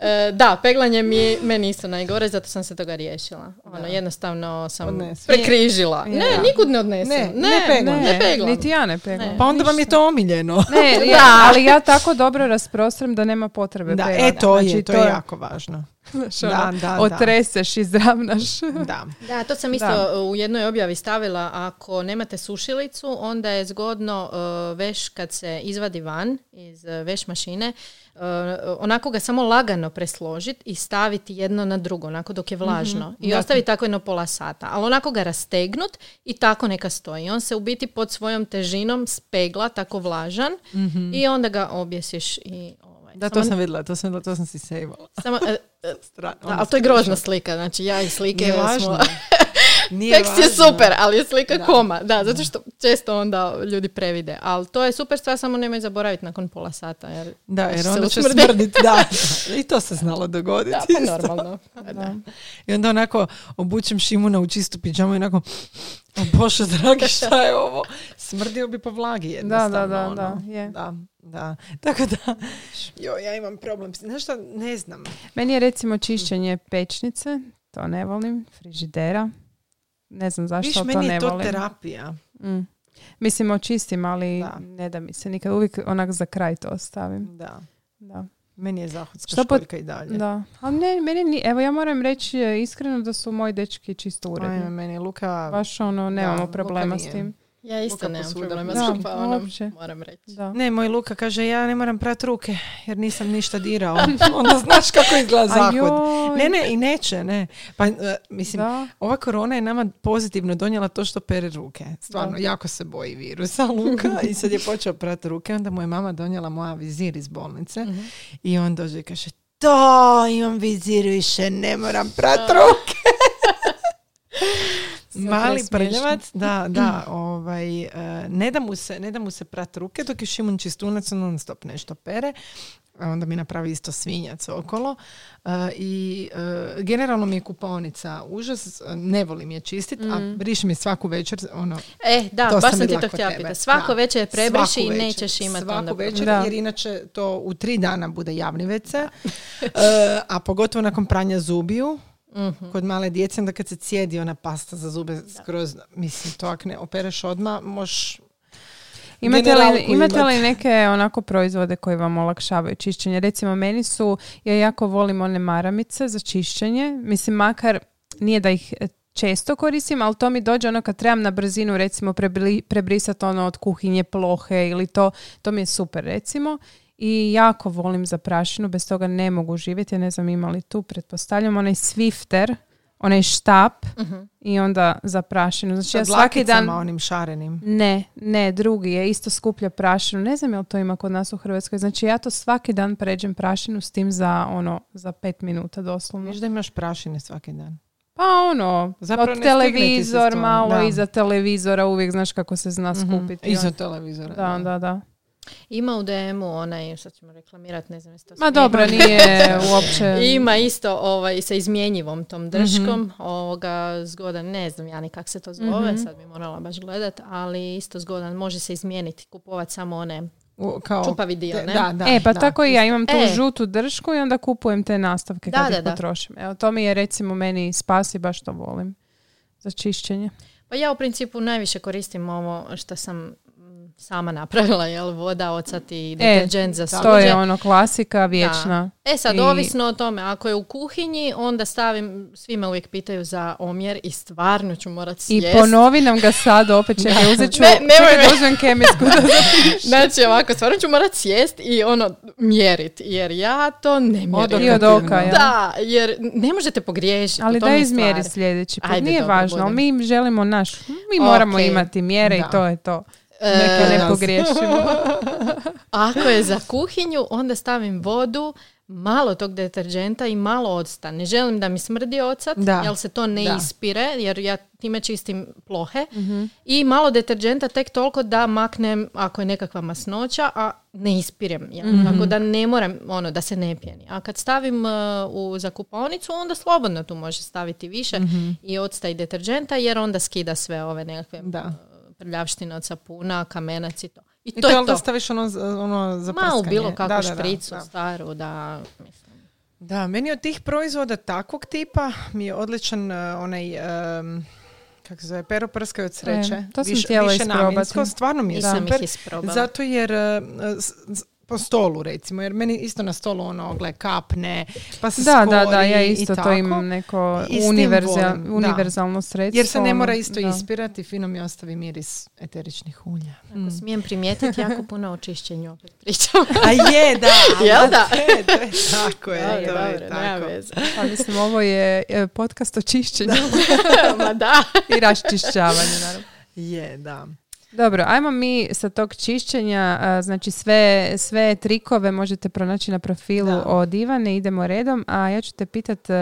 Speaker 3: E, da, peglanje mi meni isto najgore, zato sam se toga riješila. Ono, jednostavno sam
Speaker 1: Odnesi.
Speaker 3: prekrižila.
Speaker 1: Ja.
Speaker 3: Ne, nikud ne odnesem.
Speaker 1: Ne,
Speaker 3: Ne,
Speaker 1: ne peglam.
Speaker 3: Ne, peglam.
Speaker 2: Niti ja ne peglam.
Speaker 3: Ne.
Speaker 1: Pa onda vam je to omiljeno.
Speaker 2: Ne, ja, ali ja tako dobro rasprostram da nema potrebe
Speaker 1: Da,
Speaker 2: peglati.
Speaker 1: e to je,
Speaker 2: Znači,
Speaker 1: to je jako važno.
Speaker 2: Znaš,
Speaker 1: Da,
Speaker 2: ono,
Speaker 1: da, da.
Speaker 2: Otreseš, izravnaš.
Speaker 1: Da.
Speaker 3: Da, to sam isto
Speaker 2: Da.
Speaker 3: u jednoj objavi stavila. Ako nemate sušilicu, onda je zgodno uh, veš kad se izvadi van iz uh, veš mašine, uh, onako ga samo lagano presložiti i staviti jedno na drugo, onako dok je vlažno. I
Speaker 1: Da.
Speaker 3: ostaviti tako jedno pola sata. Ali onako ga rastegnut i tako neka stoji. On se u biti pod svojom težinom spegla, tako vlažan i onda ga objesiš i ovaj.
Speaker 1: Da, to sam vidjela, to sam to sam si sejvala.
Speaker 3: samo, da,
Speaker 1: ono
Speaker 3: ali to je
Speaker 1: screenshot.
Speaker 3: slika, znači ja i slike
Speaker 1: Nije
Speaker 3: smo-
Speaker 1: važno. Nije
Speaker 3: Tekst je
Speaker 1: važno.
Speaker 3: super, ali je slika
Speaker 1: Da.
Speaker 3: koma. Da, zato što često onda ljudi previde. Ali to je super stvar, samo nemoj zaboraviti nakon pola sata. Jer
Speaker 1: Da, jer onda će smrditi. Da, da. I to se znalo dogoditi.
Speaker 3: Da, pa normalno.
Speaker 2: Da.
Speaker 1: I onda onako obučem Šimuna u čistu piđamu i onako, o Bože dragi, šta je ovo? Smrdio bi po vlagi
Speaker 2: Da,
Speaker 1: jednostavno.
Speaker 2: da, da,
Speaker 1: ono.
Speaker 2: da, je.
Speaker 1: da, da. Tako da, jo, ja imam problem. Znaš šta, ne znam.
Speaker 2: Meni je recimo čišćenje pečnice, to ne volim, frižidera. Ne znam zašto,
Speaker 1: Viš,
Speaker 2: to
Speaker 1: meni
Speaker 2: ne
Speaker 1: je to
Speaker 2: volim.
Speaker 1: terapija.
Speaker 2: Mm. Mislim, očistim, ali
Speaker 1: Da.
Speaker 2: ne da mi se nikad. Uvijek onak za kraj to ostavim.
Speaker 1: Da.
Speaker 2: Da.
Speaker 1: Meni je zahodska
Speaker 2: Što pot-
Speaker 1: školjka i dalje.
Speaker 2: Da. Ali ne, meni ni, evo ja moram reći e, iskreno da su moji dečki čisto uredni.
Speaker 1: Ajme, meni Luka...
Speaker 2: Baš ono, nemamo
Speaker 1: Luka
Speaker 2: problema s tim.
Speaker 3: Ja isto
Speaker 1: Luka
Speaker 3: nemam
Speaker 1: posvuda
Speaker 3: problema
Speaker 2: Da,
Speaker 3: s tim, pa ono,
Speaker 2: uopće.
Speaker 3: moram reći.
Speaker 2: Da.
Speaker 1: Ne, moj Luka kaže, ja ne moram prat ruke, jer nisam ništa dirao. Onda znaš kako izgleda zahod.
Speaker 2: joj.
Speaker 1: Ne, ne, i neće, ne. Pa, e, mislim,
Speaker 2: Da.
Speaker 1: ova korona je nama pozitivno donijela to što pere ruke. Stvarno,
Speaker 2: Da.
Speaker 1: jako se boji virusa Luka i sad je počeo prati ruke. Onda mu je mama donijela moja vizir iz bolnice
Speaker 3: Mhm.
Speaker 1: i on dođe i kaže, to, imam vizir više, ne moram prat ruke. Mali prljavac, da, da, ovaj, e, ne, da mu se, ne da mu se prat ruke, dok je Šimun čistunac, on non stop nešto pere. A onda mi napravi isto svinjac okolo. E, I e, generalno mi je kupaonica užas, ne volim je čistit, a brišem je svaku večer, ono,
Speaker 3: E, da,
Speaker 1: To
Speaker 3: baš
Speaker 1: sam
Speaker 3: ti to htjela pitati. Svako
Speaker 1: Da.
Speaker 3: večer prebriši
Speaker 1: Svaku
Speaker 3: i
Speaker 1: večer.
Speaker 3: nećeš imati
Speaker 1: Svaku
Speaker 3: onda
Speaker 1: večer,
Speaker 2: Da.
Speaker 1: jer inače to u tri dana bude javni WC. A pogotovo nakon pranja zubiju,
Speaker 3: Mhm.
Speaker 1: kod male djece, onda kad se cijedi ona pasta za zube skroz, mislim, to ako ne opereš odmah, možeš
Speaker 2: Imate li, imate
Speaker 1: imat.
Speaker 2: li neke onako proizvode koji vam olakšavaju čišćenje? Recimo meni su, ja jako volim one maramice za čišćenje. Mislim makar nije da ih e, često koristim, ali to mi dođe ono kad trebam na brzinu recimo prebri, prebrisati ono od kuhinje plohe ili to, to mi je super recimo. I jako volim za prašinu, bez toga ne mogu živjeti, ja ne znam ima li tu, pretpostavljam, onaj Swifter, onaj štap i onda za prašinu. Znači ja svaki dan...
Speaker 1: onim šarenim.
Speaker 2: Ne, ne, drugi je isto skuplja prašinu. Ne znam jel to ima kod nas u Hrvatskoj. Znači ja to svaki dan pređem prašinu s tim za ono, za pet minuta doslovno.
Speaker 1: Viš da imaš prašine svaki dan.
Speaker 2: Pa ono,
Speaker 1: Zapravo
Speaker 2: od televizor, malo
Speaker 1: da.
Speaker 2: iza televizora, uvijek znaš kako se zna skupiti.
Speaker 1: Iza televizora.
Speaker 2: Da, da, da.
Speaker 3: Ima u DM-u onaj, sad ćemo reklamirati, ne znam jeste to
Speaker 2: Ma dobro, nije uopće...
Speaker 3: Ima isto ovaj, sa izmjenjivom tom drškom,
Speaker 2: Mhm.
Speaker 3: ovoga zgodan, ne znam ja ni kak se to zove,
Speaker 2: Mhm.
Speaker 3: sad bi morala baš gledat, ali isto zgodan, može se izmijeniti, kupovat samo one
Speaker 1: U- kao,
Speaker 3: čupavi dio, ne?
Speaker 1: Da, da,
Speaker 2: e, pa
Speaker 1: da.
Speaker 2: tako i ja imam tu
Speaker 3: E.
Speaker 2: žutu dršku i onda kupujem te nastavke
Speaker 3: Da,
Speaker 2: kad
Speaker 3: da,
Speaker 2: ih
Speaker 3: da.
Speaker 2: potrošim. Evo, to mi je recimo meni spasi, baš to volim. Za čišćenje.
Speaker 3: Pa ja u principu najviše koristim ovo što sam sama napravila, jel, voda, ocat i deterđent za suđe.
Speaker 2: To je ono klasika, vječna.
Speaker 3: E sad,
Speaker 2: I-
Speaker 3: ovisno o tome, ako je u kuhinji, onda stavim, svi me uvijek pitaju za omjer i stvarno ću morat
Speaker 2: I
Speaker 3: sjest.
Speaker 2: ponovi nam ga sad, opet čekaj, uzet ću,
Speaker 3: Ne,
Speaker 2: čekaj da uzmem kemijsku da.
Speaker 3: Znači ovako, stvarno ću morat sjest i ono, mjerit, jer ja to ne mjerim.
Speaker 2: I od oka, jel?
Speaker 3: Da, jer ne možete pogriješiti.
Speaker 2: Ali
Speaker 3: to
Speaker 2: da izmjeri sljedeći put.
Speaker 3: Ajde,
Speaker 2: Nije
Speaker 3: dobro,
Speaker 2: važno,
Speaker 3: budem.
Speaker 2: mi želimo naš. Mi moramo
Speaker 3: Ok.
Speaker 2: imati mjere
Speaker 1: Da.
Speaker 2: i to je to.
Speaker 3: E,
Speaker 2: Neka ne
Speaker 1: da.
Speaker 2: pogriješimo.
Speaker 3: Ako je za kuhinju, onda stavim vodu, malo tog deterđenta i malo octa. Ne želim da mi smrdi ocat,
Speaker 1: Da.
Speaker 3: jer se to ne
Speaker 1: Da.
Speaker 3: ispire, jer ja time čistim plohe.
Speaker 2: Mhm.
Speaker 3: I malo deterđenta tek toliko da maknem ako je nekakva masnoća, a ne ispirem. Ja.
Speaker 2: Mhm.
Speaker 3: Tako da ne moram, ono, da se ne pjeni. A kad stavim uh, u zakupaonicu, onda slobodno tu može staviti više
Speaker 2: Mhm.
Speaker 3: i octa i deterđenta, jer onda skida sve ove nekakve
Speaker 1: Da.
Speaker 3: Prljavštine od sapuna, kamenac i to. I
Speaker 1: I
Speaker 3: to
Speaker 1: to
Speaker 3: je to.
Speaker 1: staviš ono, ono za
Speaker 3: Ma u
Speaker 1: prskanje.
Speaker 3: bilo kakvu
Speaker 1: Da, da, da,
Speaker 3: špricu
Speaker 1: da.
Speaker 3: staru, da, mislim.
Speaker 1: Da, meni od tih proizvoda takvog tipa mi je odličan uh, onaj um, kako se zove, pero prskaj od sreće.
Speaker 2: E, to sam
Speaker 1: Više-
Speaker 2: htjela
Speaker 1: više namjensko.
Speaker 2: isprobati.
Speaker 1: Stvarno mi je
Speaker 3: Nisam ih isprobala.
Speaker 1: Zato jer uh, s- po stolu recimo, jer meni isto na stolu ono, gle, kapne, pa se
Speaker 2: Da, da, da, ja
Speaker 1: i
Speaker 2: isto to imam neko univerzal,
Speaker 1: volim, da.
Speaker 2: univerzalno sredstvo.
Speaker 1: Jer se ne mora
Speaker 2: ono,
Speaker 1: isto
Speaker 2: da.
Speaker 1: ispirati, fino mi ostavi miris eteričnih ulja.
Speaker 3: Ako smijem primijetiti, jako puno o čišćenju opet pričam.
Speaker 1: A je, da.
Speaker 3: Jel da?
Speaker 1: To je, to je tako je,
Speaker 3: Dobro,
Speaker 1: to je
Speaker 3: dobro, nema
Speaker 1: tako.
Speaker 3: veze.
Speaker 2: Pa mislim, ovo je e, podcast o čišćenju
Speaker 3: Ma da.
Speaker 2: i raščišćavanju, naravno.
Speaker 1: Je, da.
Speaker 2: Dobro, ajmo mi sa tog čišćenja, znači sve, sve trikove možete pronaći na profilu
Speaker 1: Da.
Speaker 2: od Ivane, idemo redom, a ja ću te pitat e,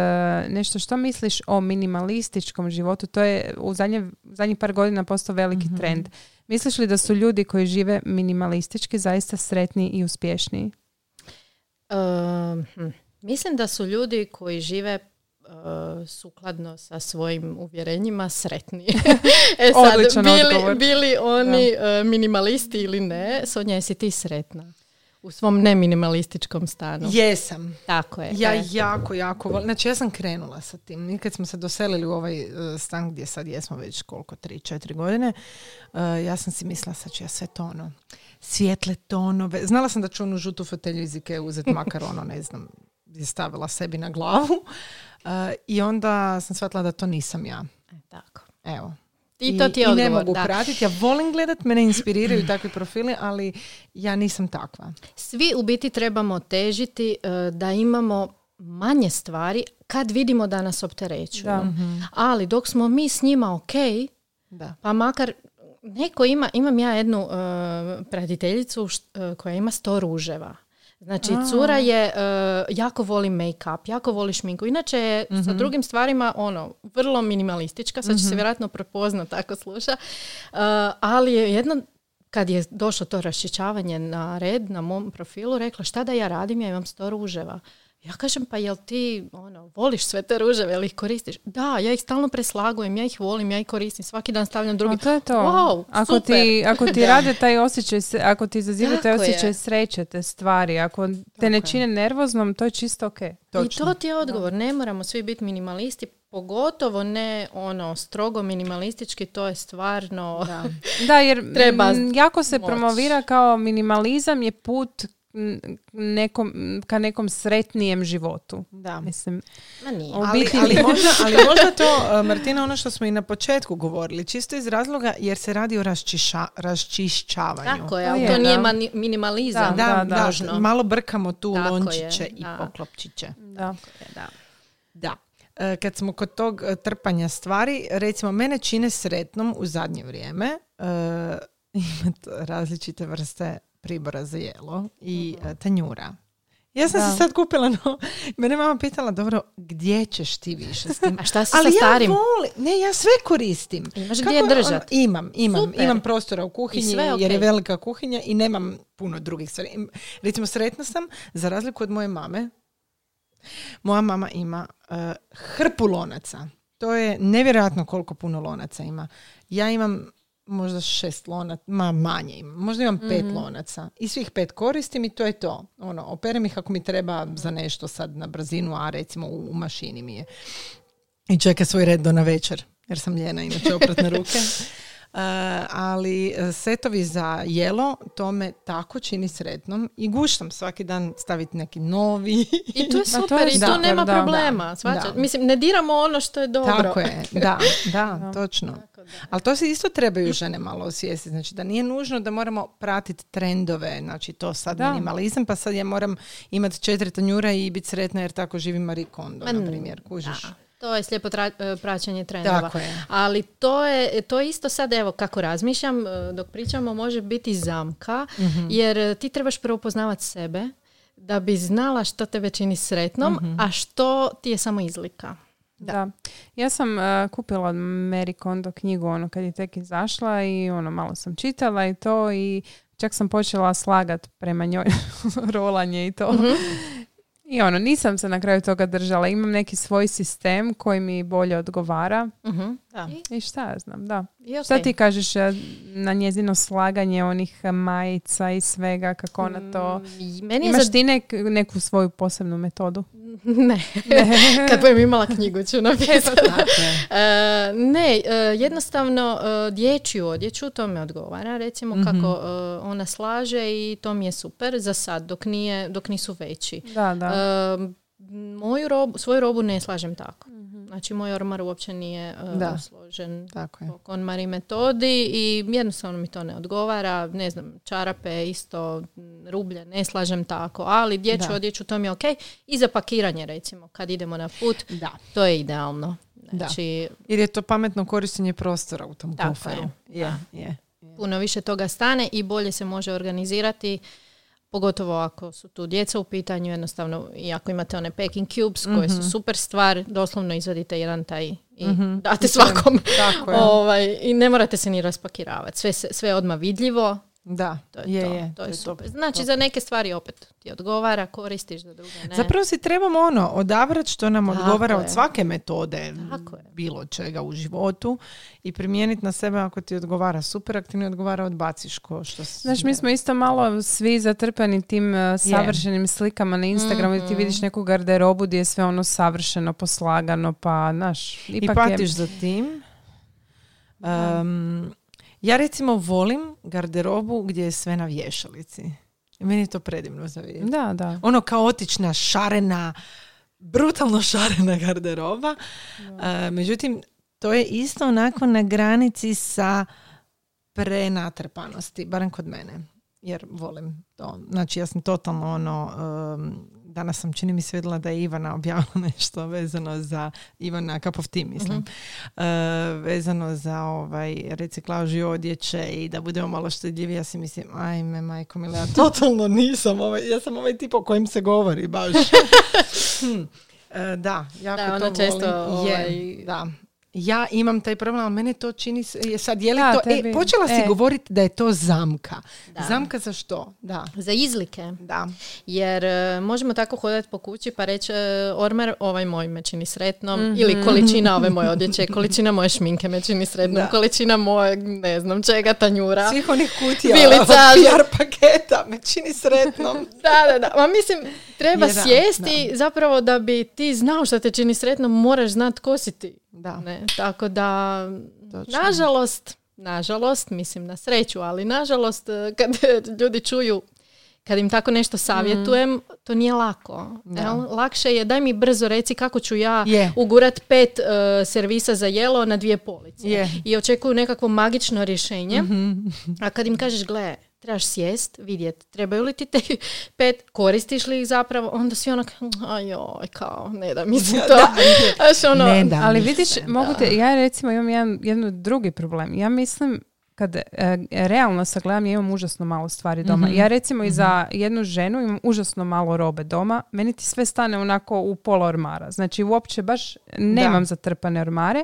Speaker 2: nešto što misliš o minimalističkom životu, to je u zadnje, zadnjih par godina postao veliki
Speaker 1: Mhm.
Speaker 2: trend. Misliš li da su ljudi koji žive minimalistički zaista sretni i uspješniji?
Speaker 3: Um, hm. Mislim da su ljudi koji žive sukladno sa svojim uvjerenjima sretni. e sad,
Speaker 2: Odličan
Speaker 3: bili,
Speaker 2: odgovor.
Speaker 3: bili oni uh, minimalisti ili ne, Sonja, jesi ti sretna? U svom neminimalističkom stanu.
Speaker 1: Jesam.
Speaker 3: Tako je.
Speaker 1: Ja
Speaker 3: e.
Speaker 1: jako, jako volim. Znači ja sam krenula sa tim. Mi kad smo se doselili u ovaj e, stan gdje sad jesmo već koliko, tri, četiri godine, e, ja sam si mislila sad ću ja sve to ono, svijetle tonove. Znala sam da ću onu žutu fotelju iz Ikea uzeti makar ono, ne znam, je stavila sebi na glavu. E, I onda sam shvatila da to nisam ja.
Speaker 3: E, tako.
Speaker 1: Evo.
Speaker 3: I to ti je
Speaker 1: i ne mogu
Speaker 3: da.
Speaker 1: pratiti. Ja volim gledat, mene inspiriraju takvi profili, ali ja nisam takva.
Speaker 3: Svi u biti trebamo težiti e, da imamo manje stvari kad vidimo da nas opterećuju.
Speaker 2: Da.
Speaker 3: Ali dok smo mi s njima ok,
Speaker 1: Da.
Speaker 3: pa makar neko ima, imam ja jednu uh, pratiteljicu št- uh, koja ima sto ruževa. Znači, cura je, uh, jako voli make-up, jako voli šminku. Inače je sa drugim stvarima, ono, vrlo minimalistička, sad će se vjerojatno prepoznat ako sluša. Uh, ali je jedno, kad je došlo to raščičavanje na red, na mom profilu, rekla šta da ja radim, ja imam sto ruževa. Ja kažem, pa jel ti ono, voliš sve te ruževe, jel ih koristiš? Da, ja ih stalno preslagujem, ja ih volim, ja ih koristim, svaki dan stavljam drugi.
Speaker 2: A to je to.
Speaker 3: Wow,
Speaker 2: ako,
Speaker 3: super.
Speaker 2: ti, ako ti rade taj osjećaj, ako ti izaziva taj
Speaker 3: Tako je.
Speaker 2: osjećaj sreće, te stvari, ako te ne čine nervoznom, to je čisto ok.
Speaker 3: I to ti je odgovor. Ne moramo svi biti minimalisti, pogotovo ne ono strogo minimalistički, to je stvarno...
Speaker 2: Da, jer
Speaker 3: Treba
Speaker 2: mm, jako se
Speaker 3: moć.
Speaker 2: promovira kao minimalizam je put nekom, ka nekom sretnijem životu.
Speaker 1: Da.
Speaker 2: Mislim,
Speaker 3: Ma nije.
Speaker 1: Ali,
Speaker 2: biti-
Speaker 1: ali, možda, ali možda to, uh, Martina, ono što smo i na početku govorili, čisto iz razloga jer se radi o raščiša, raščišćavanju.
Speaker 3: Tako je,
Speaker 2: To
Speaker 3: ali
Speaker 2: je,
Speaker 3: to nije
Speaker 2: da.
Speaker 3: mani- minimalizam.
Speaker 1: Da,
Speaker 2: Da,
Speaker 1: da,
Speaker 2: da.
Speaker 1: malo brkamo tu
Speaker 3: Tako je,
Speaker 1: lončiće i
Speaker 3: da.
Speaker 1: poklopčiće.
Speaker 2: da.
Speaker 3: Da.
Speaker 1: Da. E, Kad smo kod tog e, trpanja stvari, recimo mene čine sretnom u zadnje vrijeme e, imati različite vrste pribora za jelo i e, tanjura. Ja sam
Speaker 2: Da.
Speaker 1: se sad kupila, no, mene mama pitala, dobro, gdje ćeš ti više s tim?
Speaker 3: A šta si
Speaker 1: Ali
Speaker 3: sa
Speaker 1: ja
Speaker 3: starim?
Speaker 1: volim, ne, ja sve koristim.
Speaker 3: Imaš
Speaker 1: Kako
Speaker 3: gdje
Speaker 1: ono,
Speaker 3: držat?
Speaker 1: imam, imam,
Speaker 3: Super.
Speaker 1: imam prostora u kuhinji
Speaker 3: sve
Speaker 1: jer je velika kuhinja i nemam puno drugih stvari. Im- Recimo, sretna sam, za razliku od moje mame, moja mama ima eh, hrpu lonaca. To je nevjerojatno koliko puno lonaca ima. Ja imam možda šest lonaca, ma manje imam. Možda imam pet lonaca. I svih pet koristim i to je to. Ono, operem ih ako mi treba za nešto sad na brzinu, a recimo u, u mašini mi je. I čeka svoj red do na večer, jer sam ljena, inače opratne ruke. Uh, ali uh, setovi za jelo, to me tako čini sretnom i guštam svaki dan staviti neki novi.
Speaker 3: I to je
Speaker 2: Ma, to
Speaker 3: super
Speaker 2: je
Speaker 3: i
Speaker 2: super,
Speaker 3: nema
Speaker 2: da.
Speaker 3: problema.
Speaker 1: Da, da.
Speaker 3: Mislim, ne diramo ono što je dobro.
Speaker 1: Tako je, da, da, točno. Ali to se isto trebaju žene malo osvijestiti. Znači da nije nužno da moramo pratiti trendove, znači to sad
Speaker 2: Da.
Speaker 1: minimalizam, pa sad ja moram imati četiri tanjura i biti sretna jer tako živi Marie Kondo, na primjer, kužiš.
Speaker 3: Da. To je slijepo tra- e, praćenje trendova.
Speaker 1: Tako je.
Speaker 3: Ali to je, to je isto sad, evo, kako razmišljam, e, dok pričamo, može biti zamka,
Speaker 1: Mhm.
Speaker 3: jer e, ti trebaš prvo poznavati sebe, da bi znala što tebe čini sretnom,
Speaker 1: Mhm.
Speaker 3: a što ti je samo izlika.
Speaker 2: Da. Ja sam e, kupila od Mary Kondo knjigu ono kad je tek izašla i ono malo sam čitala i to i čak sam počela slagat prema njoj rolanje i to. I ono, nisam se na kraju toga držala. Imam neki svoj sistem koji mi bolje odgovara.
Speaker 3: Mhm.
Speaker 1: Da.
Speaker 2: I šta ja znam, da.
Speaker 3: I
Speaker 2: Šta ti kažeš e, na njezino slaganje onih e, majica i svega, kako ona to...
Speaker 3: I Meni je
Speaker 2: Imaš
Speaker 3: za...
Speaker 2: ti nek- neku svoju posebnu metodu?
Speaker 3: Ne, kad budem imala knjigu ću napisati. E, ne, e, jednostavno e, dječju odjeću, to me odgovara, recimo
Speaker 1: Mhm.
Speaker 3: kako ona slaže i to mi je super za sad, dok, nije, dok nisu veći.
Speaker 2: Da, da.
Speaker 3: E, moju robu, svoju robu ne slažem tako. Znači, moj ormar uopće nije e,
Speaker 1: Da.
Speaker 3: složen
Speaker 1: Tako je.
Speaker 3: po KonMari metodi i jednostavno mi to ne odgovara. Ne znam, čarape isto, rublje, ne slažem tako, ali dječju
Speaker 1: Da.
Speaker 3: odjeću to mi je ok. I za pakiranje recimo, kad idemo na put,
Speaker 1: Da.
Speaker 3: to je idealno.
Speaker 1: Da.
Speaker 3: Znači,
Speaker 1: Jer je to pametno korištenje prostora u tom
Speaker 3: Tako
Speaker 1: koferu.
Speaker 3: je.
Speaker 1: Je, je.
Speaker 3: puno više toga stane i bolje se može organizirati pogotovo ako su tu djeca u pitanju jednostavno i ako imate one packing cubes koje
Speaker 1: Mhm.
Speaker 3: su super stvar doslovno izvadite jedan taj i date svakom
Speaker 1: Tako je.
Speaker 3: ovaj, i ne morate se ni raspakiravati sve, sve je odmah vidljivo
Speaker 1: Da,
Speaker 3: to je,
Speaker 1: je,
Speaker 3: to,
Speaker 1: je.
Speaker 3: to je
Speaker 1: to
Speaker 3: super
Speaker 1: top.
Speaker 3: znači za neke stvari opet ti odgovara koristiš za druge ne
Speaker 1: Zapravo si trebamo ono, odabrati što nam
Speaker 3: Tako
Speaker 1: odgovara
Speaker 3: je.
Speaker 1: od svake metode,
Speaker 3: Tako
Speaker 1: bilo čega u životu i primijeniti na sebe ako ti odgovara super, ako ti ne odgovara odbaciš ko što s-
Speaker 2: Znaš, mi smo isto malo svi zatrpani tim uh, savršenim slikama na Instagramu gdje ti
Speaker 3: Mhm.
Speaker 2: vidiš neku garderobu gdje je sve ono savršeno poslagano, pa, znaš,
Speaker 1: I
Speaker 2: ipak
Speaker 1: patiš
Speaker 2: je...
Speaker 1: za tim. Um, ja recimo volim garderobu gdje je sve na vješalici. I Meni je to predivno za vidjeti.
Speaker 2: Da, da.
Speaker 1: Ono kaotična, šarena, brutalno šarena garderoba. E, međutim, to je isto onako na granici sa prenatrpanosti, barem kod mene. Jer volim to. Znači, ja sam totalno ono... em, danas sam, čini mi se, vidjela da je Ivana objavila nešto vezano za Ivana of Tea, mislim. E, vezano za ovaj reciklažu odjeće i da budemo malo štedljivi. Ja si mislim, ajme, majko mila, ja totalno nisam. Ovaj, ja sam ovaj tip o kojem se govori baš. Hm. E, da, jako
Speaker 3: Da,
Speaker 1: to
Speaker 3: često,
Speaker 1: volim. Je,
Speaker 3: ovaj-
Speaker 1: da. Ja imam taj problem, ali mene to čini, sad je li
Speaker 2: Da,
Speaker 1: to,
Speaker 2: tebi-
Speaker 1: e, počela si
Speaker 2: e.
Speaker 1: govoriti da je to zamka.
Speaker 3: Da.
Speaker 1: Zamka za što? Da,
Speaker 3: za izlike
Speaker 1: da.
Speaker 3: Jer e, možemo tako hodati po kući pa reći e, ormar ovaj moj me čini sretnom
Speaker 1: Mhm.
Speaker 3: ili količina ove moje odjeće, količina moje šminke me čini sretnom,
Speaker 1: Da.
Speaker 3: količina mojeg ne znam čega tanjura.
Speaker 1: Svih onih kutija,
Speaker 3: Vilica,
Speaker 1: PR paketa, me čini sretnom.
Speaker 3: Da, da, da. Ma mislim, treba
Speaker 1: Je, da,
Speaker 3: sjesti zapravo da bi ti znao što te čini sretnom, moraš znati tko si ti.
Speaker 1: Da.
Speaker 3: Ne? Tako da,
Speaker 1: Točno.
Speaker 3: nažalost, nažalost, mislim na sreću, ali nažalost, e, kad ljudi čuju kad im tako nešto savjetujem, to nije lako.
Speaker 1: Da.
Speaker 3: jel? Lakše je, daj mi brzo reci kako ću ja
Speaker 1: Je.
Speaker 3: ugurat pet e, servisa za jelo na dvije police.
Speaker 1: Je.
Speaker 3: I očekuju nekakvo magično rješenje.
Speaker 1: Mhm.
Speaker 3: A kad im kažeš, gle, trebaš sjest, vidjet, trebaju li ti te pet, koristiš li ih zapravo, onda svi onak, ajoj, kao, ne da mi se to. Znaš, ono,
Speaker 1: Ne da.
Speaker 2: Ali vidiš,
Speaker 1: se,
Speaker 2: mogu
Speaker 1: da.
Speaker 2: te, ja recimo imam jedan, jedan drugi problem. Ja mislim, kad e, realno sagledam, ja imam užasno malo stvari doma.
Speaker 1: Mhm.
Speaker 2: Ja recimo i za jednu ženu imam užasno malo robe doma. Meni ti sve stane onako u pola ormara. Znači uopće baš nemam zatrpane ormare.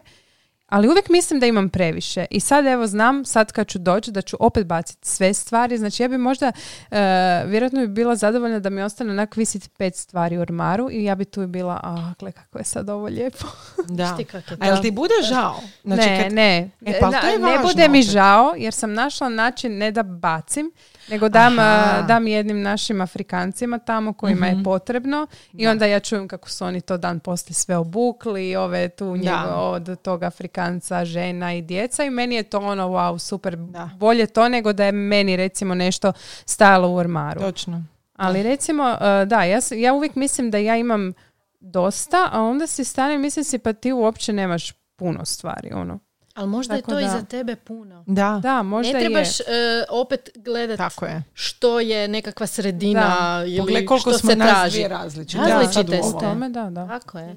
Speaker 2: Ali uvijek mislim da imam previše. I sad evo znam, sad kad ću doći, da ću opet baciti sve stvari. Znači ja bi možda, e, vjerojatno bi bila zadovoljna da mi ostane onak visiti pet stvari u ormaru i ja bi tu bila, a gle kako je sad ovo lijepo.
Speaker 1: Da. A jel ti bude žao? Znači,
Speaker 2: ne,
Speaker 1: kad-
Speaker 2: ne.
Speaker 1: E, pa
Speaker 2: Na-
Speaker 1: to je
Speaker 2: ne
Speaker 1: važno
Speaker 2: bude mi žao jer sam našla način ne da bacim, nego dam, a, dam jednim našim Afrikancima tamo kojima
Speaker 1: Mhm.
Speaker 2: je potrebno i onda ja čujem kako su oni to dan poslije sve obukli i ove tu njego, od tog Afrikanca, žena i djeca i meni je to ono wow, super,
Speaker 1: Da.
Speaker 2: bolje to nego da je meni recimo nešto stajalo u ormaru.
Speaker 1: Točno.
Speaker 2: Ali recimo, uh, da, ja, ja uvijek mislim da ja imam dosta, a onda si stanem, mislim si pa ti uopće nemaš puno stvari, ono.
Speaker 3: Ali možda
Speaker 2: Tako
Speaker 3: je to i
Speaker 2: da.
Speaker 3: za tebe puno.
Speaker 1: Da,
Speaker 2: Da, možda
Speaker 3: ne
Speaker 2: je.
Speaker 3: trebaš e, opet gledat
Speaker 1: tako je.
Speaker 3: što je nekakva sredina ili
Speaker 1: Pogledaj koliko
Speaker 3: što
Speaker 1: smo
Speaker 3: se
Speaker 1: nas
Speaker 3: traži.
Speaker 1: različite.
Speaker 3: Različite
Speaker 1: u
Speaker 3: ste.
Speaker 2: Tome, da, da.
Speaker 3: Tako je.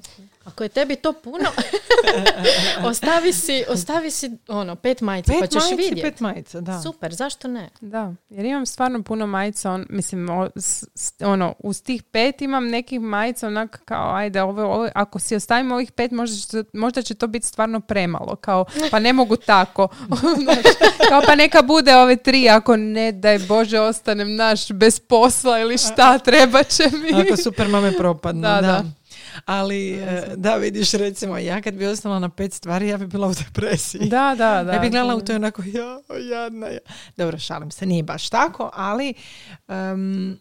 Speaker 3: Ako je tebi to puno, ostavi si, ostavi si ono, pet majica pa ćeš
Speaker 1: majica i
Speaker 3: vidjeti.
Speaker 1: pet majica, da.
Speaker 3: Super, zašto ne?
Speaker 2: Da, jer imam stvarno puno majica, on, mislim, o- s- ono, uz tih pet imam nekih majica onak kao, ajde, ovo, ovo, ako si ostavimo ovih pet, možda će, to- možda će to biti stvarno premalo, kao, pa ne mogu tako. Kao, pa neka bude ove tri, ako ne, daj Bože, ostanem naš bez posla ili šta, treba će mi.
Speaker 1: Ako super mame propadnu, da.
Speaker 2: Da, da.
Speaker 1: Ali, e, da, vidiš, recimo, ja kad bi ostala na pet stvari, ja bi bila u depresiji.
Speaker 2: Da, da, da.
Speaker 1: Ja bi gledala u to onako, ja, jadna ja. Dobro, šalim se, nije baš tako, ali em,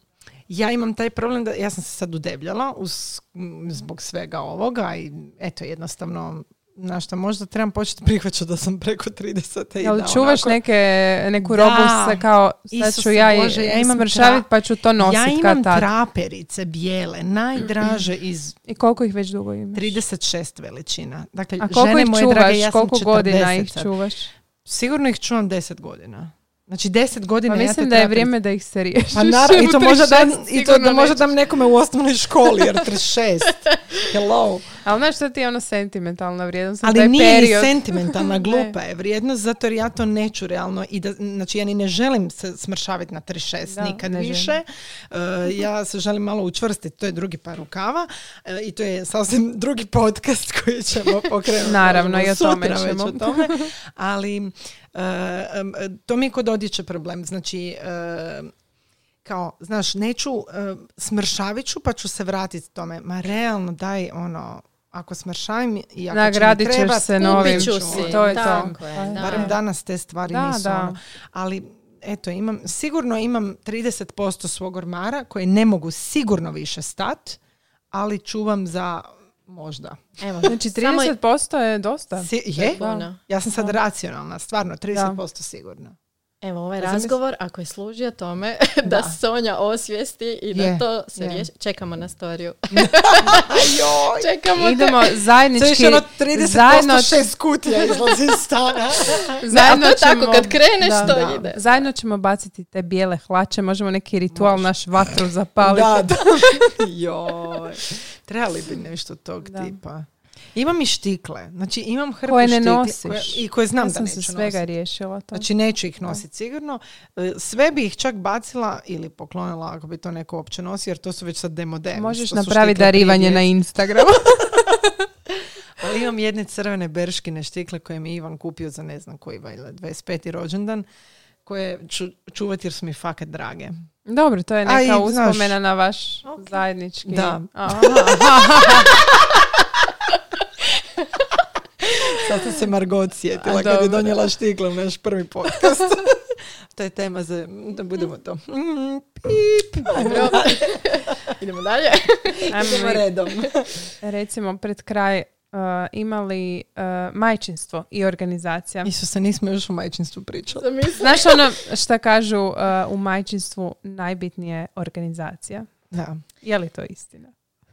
Speaker 1: ja imam taj problem da ja sam se sad udebljala uz, zbog svega ovoga i eto, jednostavno, na što možda trebam početi prihvaćati da sam preko 30. i
Speaker 2: Jel čuvaš
Speaker 1: onako-
Speaker 2: neke, neku
Speaker 1: Da.
Speaker 2: robu se kao, sad ću ja,
Speaker 1: Bože, ja
Speaker 2: i
Speaker 1: imam
Speaker 2: smršavit
Speaker 1: tra-
Speaker 2: pa ću to nosit
Speaker 1: Ja imam
Speaker 2: kad
Speaker 1: traperice bijele, najdraže iz
Speaker 2: I koliko ih već dugo imaš?
Speaker 1: 36 veličina. Dakle,
Speaker 2: A koliko
Speaker 1: žene
Speaker 2: ih
Speaker 1: moje
Speaker 2: čuvaš?
Speaker 1: drage, ja
Speaker 2: koliko godina
Speaker 1: 40
Speaker 2: ih čuvaš?
Speaker 1: Sigurno ih čuvam 10 godina. Znači 10 godina
Speaker 2: Pa
Speaker 1: ja
Speaker 2: mislim
Speaker 1: te
Speaker 2: da je vrijeme da ih se riješiš.
Speaker 1: Pa naravno, i to možda
Speaker 2: 36
Speaker 1: dam, i to da možda dam nekome u osnovnoj školi, jer 36. Hello.
Speaker 2: Ali znaš što ti je ono sentimentalna vrijednost?
Speaker 1: Ali
Speaker 2: taj
Speaker 1: nije ni
Speaker 2: period.
Speaker 1: sentimentalna, glupa je vrijednost, zato jer ja to neću realno i da, znači ja ni ne želim se smršaviti na 36
Speaker 2: Da,
Speaker 1: nikad
Speaker 2: ne
Speaker 1: više. E, ja se želim malo učvrstiti, to je drugi par rukava e, i to je sasvim drugi podcast koji ćemo pokrenuti.
Speaker 2: Naravno, i o tome ćemo.
Speaker 1: o tome. Ali to mi je kod odjeće problem. Znači, kao, znaš, neću, smršavit ću pa ću se vratiti tome. Ma realno, daj ono, ako smršavim i ako
Speaker 2: Nagradit
Speaker 1: će mi
Speaker 2: ćeš
Speaker 1: trebat,
Speaker 2: se novim.
Speaker 1: ću,
Speaker 3: si.
Speaker 2: To je to.
Speaker 3: tako je, da.
Speaker 1: Barem danas te stvari
Speaker 2: Da,
Speaker 1: nisu
Speaker 2: da.
Speaker 1: ono. Ali, eto, imam, sigurno imam 30% svog ormara koje ne mogu sigurno više stat, ali čuvam za možda.
Speaker 3: Evo,
Speaker 2: Znači
Speaker 3: samo
Speaker 2: 30% je dosta.
Speaker 1: Si- je?
Speaker 3: puno.
Speaker 1: Ja sam sad racionalna, stvarno, 30% sigurno.
Speaker 3: Evo, ovaj razgovor, ako je služio tome da,
Speaker 1: Da.
Speaker 3: Sonja osvijesti i da
Speaker 1: Je,
Speaker 3: to se
Speaker 1: je.
Speaker 3: riješi, čekamo na storiju.
Speaker 1: Joj!
Speaker 3: Čekamo te.
Speaker 2: Idemo
Speaker 1: Sve
Speaker 2: zajednički,
Speaker 1: ono 30%
Speaker 2: zajedno,
Speaker 1: šest kutija izlazi iz stana.
Speaker 2: zajedno
Speaker 3: to je tako,
Speaker 2: ćemo-
Speaker 3: kad kreneš,
Speaker 2: da,
Speaker 3: to
Speaker 2: da.
Speaker 3: ide.
Speaker 2: Zajedno ćemo baciti te bijele hlače, možemo neki ritual naš vatru zapaliti.
Speaker 1: da, da. Joj. Trebali bi nešto tog
Speaker 2: Da.
Speaker 1: tipa. Imam i štikle. Znači imam hrpu
Speaker 2: Koje ne nosiš.
Speaker 1: koje- I koje znam
Speaker 2: ja
Speaker 1: da
Speaker 2: sam
Speaker 1: neću
Speaker 2: se svega
Speaker 1: nositi.
Speaker 2: riješila to.
Speaker 1: Znači neću ih nositi sigurno. E, Sve bi ih čak bacila ili poklonila ako bi to neko uopće nosio, jer to su već sad demode.
Speaker 2: Možeš napraviti darivanje na. Instagramu.
Speaker 1: Ali imam jedne crvene berškine štikle koje mi Ivan kupio za ne znam koji valjda 25. rođendan koje ću čuvati jer su mi fakat drage.
Speaker 2: Dobro, to je neka
Speaker 1: znaš,
Speaker 2: uspomena na vaš zajednički.
Speaker 1: Da.
Speaker 2: Aha.
Speaker 1: Sad sam se Margot sjetila kad je donijela štikle u naš prvi podcast. to je tema za, da budemo to. Mm, pip.
Speaker 3: Idemo dalje.
Speaker 2: Ajmo
Speaker 1: Idemo redom.
Speaker 2: recimo pred kraj imali uh, majčinstvo i organizacija.
Speaker 1: se nismo još o majčinstvu pričali.
Speaker 2: Znaš ono šta kažu uh, u majčinstvu najbitnije organizacija?
Speaker 1: Da.
Speaker 2: Je li to istina?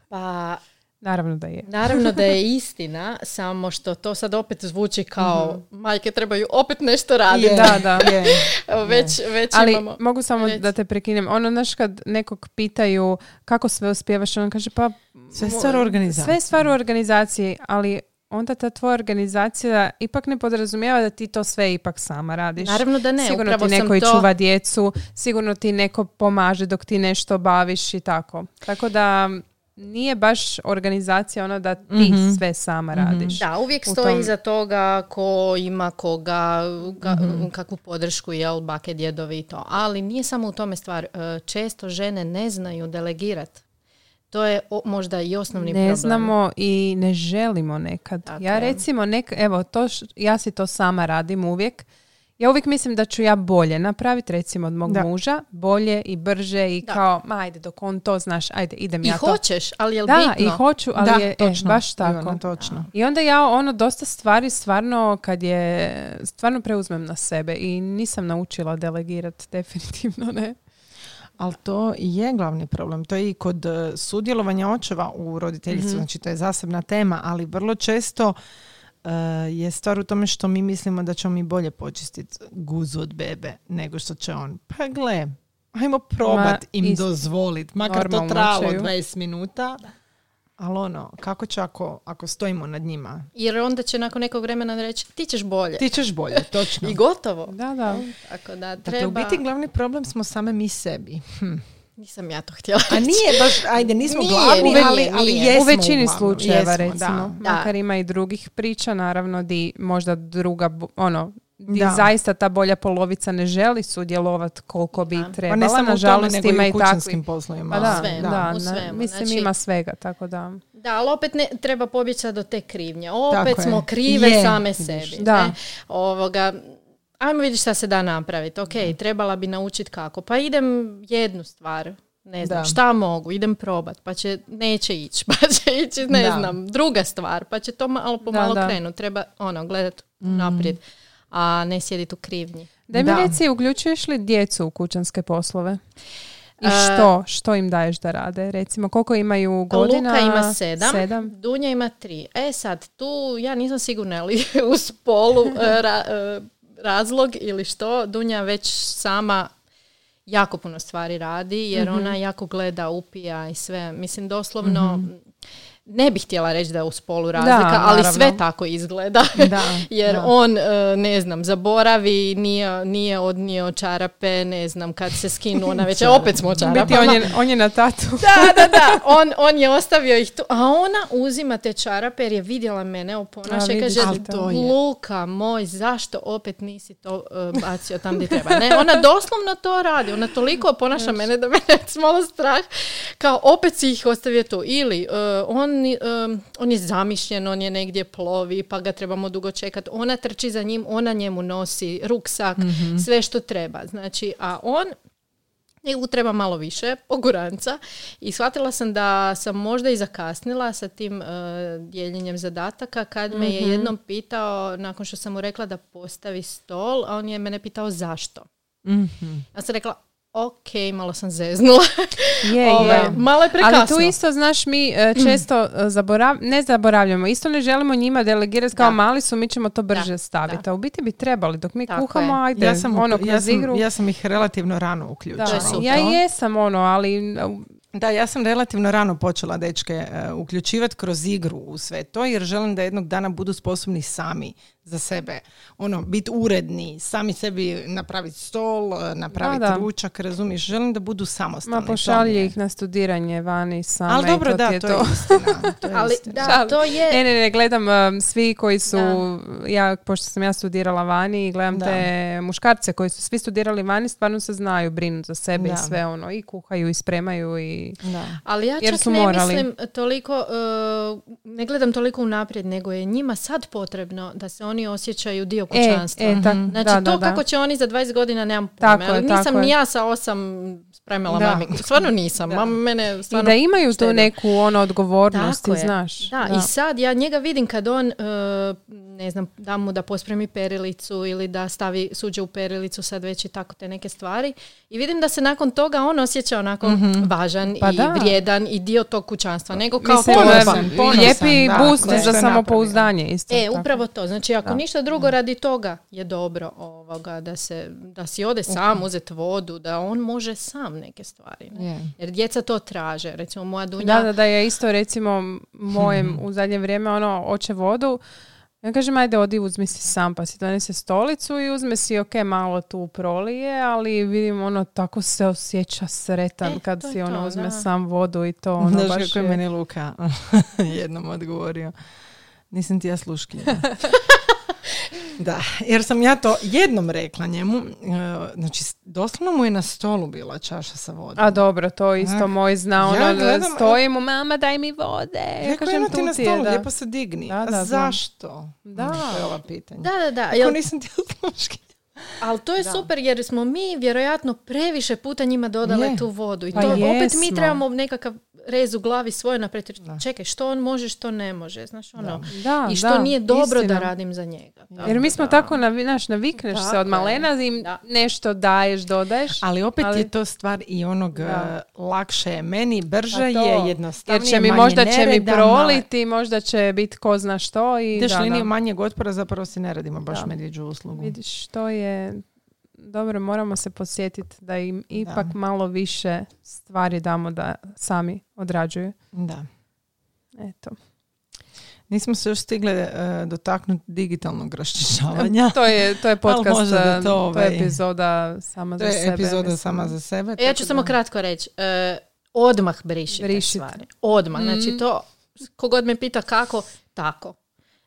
Speaker 3: Pa
Speaker 2: Naravno da je.
Speaker 3: Naravno da je istina, samo što to sad opet zvuči kao mm majke trebaju opet nešto raditi.
Speaker 2: Da, da.
Speaker 3: već, već
Speaker 2: Ali
Speaker 3: imamo,
Speaker 2: mogu samo da te prekinem. Ono, znaš kad nekog pitaju kako sve uspijevaš, on kaže pa...
Speaker 1: Sve stvar u organizaciji.
Speaker 2: Sve stvar u organizaciji, ali onda ta tvoja organizacija ipak ne podrazumijeva da ti to sve ipak sama radiš.
Speaker 3: Naravno da ne.
Speaker 2: Sigurno ti neko i čuva djecu, sigurno ti neko pomaže dok ti nešto baviš i tako. Tako da nije baš organizacija ono da ti mhm. sve sama mhm. radiš.
Speaker 3: Da, uvijek stoji tom... iza toga ko ima koga, mm kakvu podršku, jel, bake, djedovi i to. Ali nije samo u tome stvar. E, često žene ne znaju delegirati. To je možda i osnovni
Speaker 2: ne
Speaker 3: problem.
Speaker 2: Ne znamo i ne želimo nekad. ja recimo, nek, evo, to ja si to sama radim uvijek. Ja uvijek mislim da ću ja bolje napraviti, recimo od mog muža, bolje i brže i kao, ma ajde, dok on to znaš, ajde, idem
Speaker 3: I
Speaker 2: ja
Speaker 3: to. I hoćeš, ali je
Speaker 2: Da, i hoću, ali da, je e, točno, baš tako.
Speaker 1: točno.
Speaker 2: I onda ja ono dosta stvari stvarno kad je, stvarno preuzmem na sebe i nisam naučila delegirati, definitivno ne.
Speaker 1: Ali to je glavni problem. To je i kod e, sudjelovanja očeva u roditeljstvu. mm Znači, to je zasebna tema, ali vrlo često uh, je stvar u tome što mi mislimo da ćemo mi bolje počistiti guzu od bebe nego što će on. Pa gle, ajmo probat im dozvolit. Makar to tralo 20 minuta. Ali ono, kako će ako, ako stojimo nad njima?
Speaker 3: Jer onda će nakon nekog vremena reći ti ćeš bolje.
Speaker 1: Ti ćeš bolje, točno.
Speaker 3: I gotovo.
Speaker 2: Da, da.
Speaker 3: Tako da
Speaker 1: treba... Dakle, u biti glavni problem smo same mi sebi. Hm.
Speaker 3: Nisam ja to htjela
Speaker 1: A nije baš, ajde, nismo nije, glavni, nije, ali, ali jesmo
Speaker 2: U većini slučajeva, recimo. Da. Makar ima i drugih priča, naravno, di možda druga, ono, da. zaista ta bolja polovica ne želi sudjelovati koliko bi trebala. Pa ne samo Nažalost,
Speaker 1: tome, nego i u kućanskim poslovima.
Speaker 2: Pa da, da, u svemu. mislim znači, ima svega, tako da.
Speaker 3: Da, ali opet ne treba pobjeći do te krivnje. Opet smo krive same sebi. Da. Ne? Ovoga, ajmo vidjeti šta se da napraviti. Ok, trebala bi naučiti kako. Pa idem jednu stvar, ne znam, šta mogu, idem probat, pa će, neće ići, pa će ići, ne znam, druga stvar, pa će to malo po malo krenuti. Treba, ono, gledati mm. naprijed, a ne sjediti u krivnji.
Speaker 2: Da mi reci, uključuješ li djecu u kućanske poslove? I što? Što im daješ da rade? Recimo, koliko imaju godina?
Speaker 3: Luka ima sedam, sedam. Dunja ima tri. E sad, tu ja nisam sigurna ali u spolu e, ra, e, razlog ili što. Dunja već sama jako puno stvari radi jer mhm. ona jako gleda, upija i sve. Mislim, doslovno mhm ne bih htjela reći da je u spolu razlika, ali sve tako izgleda. Da, Jer on, e, ne znam, zaboravi, nije, nije odnio čarape, ne znam, kad se skinu ona već, opet smo čarapama.
Speaker 2: on je, on je na tatu.
Speaker 3: da, da, da, on, on je ostavio ih tu, a ona uzima te čarape jer je vidjela mene i kaže, Luka moj, zašto opet nisi to uh, bacio tam gdje treba? Ne, ona doslovno to radi, ona toliko oponaša mene da mene malo strah, kao opet si ih ostavio tu. Ili uh, on on, je zamišljen, on je negdje plovi, pa ga trebamo dugo čekati. Ona trči za njim, ona njemu nosi ruksak, mhm. sve što treba. Znači, a on njegu treba malo više poguranca i shvatila sam da sam možda i zakasnila sa tim uh, dijeljenjem zadataka kad me je mhm. jednom pitao nakon što sam mu rekla da postavi stol, a on je mene pitao zašto. mm Ja sam rekla, ok, malo sam zeznula.
Speaker 2: Je, Ove, je.
Speaker 3: Malo je prekasno.
Speaker 2: Ali tu isto, znaš, mi e, često uh, zaborav, ne zaboravljamo, isto ne želimo njima delegirati kao mali su, mi ćemo to brže staviti. A u biti bi trebali, dok mi kuhamo, ajde, ja sam, ono,
Speaker 1: ja sam, Ja sam ih relativno rano uključila.
Speaker 2: Ja jesam, ono, ali
Speaker 1: da, ja sam relativno rano počela dečke uh, uključivati kroz igru u sve to jer želim da jednog dana budu sposobni sami za sebe. Ono, biti uredni, sami sebi napraviti stol, e, napraviti ručak, razumiješ? Želim da budu samostalni.
Speaker 2: Ma pošalje ih na studiranje vani same.
Speaker 1: Ali dobro,
Speaker 2: to
Speaker 1: da,
Speaker 2: je
Speaker 1: to, je istina. To
Speaker 3: je Ali da, to je...
Speaker 2: Ne, ne, ne, gledam um, svi koji su, ja, pošto sam ja studirala vani i gledam te muškarce koji su svi studirali vani, stvarno se znaju brinuti za sebe i sve ono, i kuhaju i spremaju i...
Speaker 3: Ali ja čak ne mislim toliko, uh, ne gledam toliko unaprijed, nego je njima sad potrebno da se oni osjećaju dio
Speaker 2: E,
Speaker 3: kućanstva.
Speaker 2: e, tak,
Speaker 3: Znači
Speaker 2: da, da,
Speaker 3: to
Speaker 2: da.
Speaker 3: kako će oni za 20 godina nemam pojma. nisam ni ja sa osam spremala
Speaker 1: Da.
Speaker 3: mami. Stvarno nisam.
Speaker 1: Da.
Speaker 3: Mama mene
Speaker 2: I
Speaker 3: stvarno
Speaker 2: da imaju tu neku ono odgovornost,
Speaker 3: Tako
Speaker 2: ti
Speaker 3: je.
Speaker 2: znaš.
Speaker 3: Da, i sad ja njega vidim kad on, e, ne znam, da mu da pospremi perilicu ili da stavi suđe u perilicu, sad već i tako te neke stvari. I vidim da se nakon toga on osjeća onako važan
Speaker 2: Pa
Speaker 3: i
Speaker 2: da.
Speaker 3: vrijedan i dio tog kućanstva. Nego kao
Speaker 2: Mislim,
Speaker 1: ponosan, ponosan,
Speaker 2: lijepi
Speaker 1: da,
Speaker 2: boost
Speaker 1: da
Speaker 2: za samopouzdanje isto.
Speaker 3: E,
Speaker 2: tako.
Speaker 3: upravo to. Znači, ako
Speaker 2: Da.
Speaker 3: ništa drugo radi toga je dobro ovoga, da, se, da si ode sam uzeti vodu, da on može sam neke stvari. Ne?
Speaker 1: Je.
Speaker 3: Jer djeca to traže. Recimo, moja Dunja...
Speaker 2: Da, da, da je isto recimo mojem u zadnje vrijeme ono oče vodu. Ja kažem ajde odi uzmi si sam pa si donese stolicu i uzme si ok malo tu prolije, ali vidim ono tako se osjeća sretan
Speaker 3: E,
Speaker 2: kad si ono
Speaker 3: to,
Speaker 2: uzme
Speaker 3: da.
Speaker 2: sam vodu i to ono
Speaker 1: Znaš
Speaker 2: baš
Speaker 1: kako je
Speaker 2: je-
Speaker 1: meni Luka jednom odgovorio. Nisam ti ja sluškinja. da, jer sam ja to jednom rekla njemu. e, Znači, doslovno mu je na stolu bila čaša sa vodom.
Speaker 2: A dobro, to isto moj zna,
Speaker 1: ja
Speaker 2: ono da
Speaker 1: gledam,
Speaker 2: stoji mu, mama daj mi vode. Ja kažem
Speaker 1: ti na stolu,
Speaker 2: da.
Speaker 1: lijepo se digni.
Speaker 2: Da, da,
Speaker 1: zašto?
Speaker 2: Da.
Speaker 1: To je ova pitanja.
Speaker 3: Da, da, da.
Speaker 1: Ako
Speaker 3: Jel-
Speaker 1: nisam ti.
Speaker 3: Ali to je super jer smo mi vjerojatno previše puta njima dodale
Speaker 1: Je.
Speaker 3: tu vodu. I
Speaker 2: Pa
Speaker 3: to opet
Speaker 2: jesmo.
Speaker 3: mi trebamo nekakav rez u glavi svoj napraviti.
Speaker 1: Da.
Speaker 3: Čekaj, što on može, što ne može. Znaš, ono.
Speaker 2: Da,
Speaker 3: I što
Speaker 2: da,
Speaker 3: nije dobro
Speaker 2: istina.
Speaker 3: da radim za njega.
Speaker 2: Jer mi smo
Speaker 3: da.
Speaker 2: tako, navi, znaš, navikneš se
Speaker 3: Tako
Speaker 2: od
Speaker 3: je.
Speaker 2: malena
Speaker 3: Da.
Speaker 2: nešto daješ, dodaješ.
Speaker 1: Ali opet
Speaker 2: Ali-
Speaker 1: je to stvar i onog
Speaker 2: Da.
Speaker 1: e, lakše je meni, brže
Speaker 2: A to,
Speaker 1: je, jednostavnije,
Speaker 2: Jer će mi
Speaker 1: manje
Speaker 2: možda će mi
Speaker 1: nereda, male-
Speaker 2: proliti, možda će biti ko zna što i
Speaker 1: Ideš
Speaker 2: da,
Speaker 1: liniju
Speaker 2: da.
Speaker 1: manjeg otpora, zapravo si ne radimo baš
Speaker 2: Da.
Speaker 1: medvjeđu uslugu.
Speaker 2: Vidiš, to je... Dobro, moramo se podsjetiti da im ipak malo više stvari damo da sami odrađuju.
Speaker 1: Da.
Speaker 2: Eto.
Speaker 1: Nismo se još stigle e, dotaknuti digitalnog raščišćavanja.
Speaker 2: To je, to je podcast,
Speaker 1: da
Speaker 2: to,
Speaker 1: to,
Speaker 2: to je
Speaker 1: ovaj,
Speaker 2: epizoda sama
Speaker 1: To
Speaker 2: za
Speaker 1: je
Speaker 2: sebe.
Speaker 1: epizoda
Speaker 2: mislim.
Speaker 1: sama za sebe.
Speaker 3: E, ja ću samo
Speaker 1: da-
Speaker 3: kratko reći. E, odmah brišite,
Speaker 2: Brišite.
Speaker 3: stvari. Odmah. Znači
Speaker 2: Mhm.
Speaker 3: to, kogod me pita kako, tako.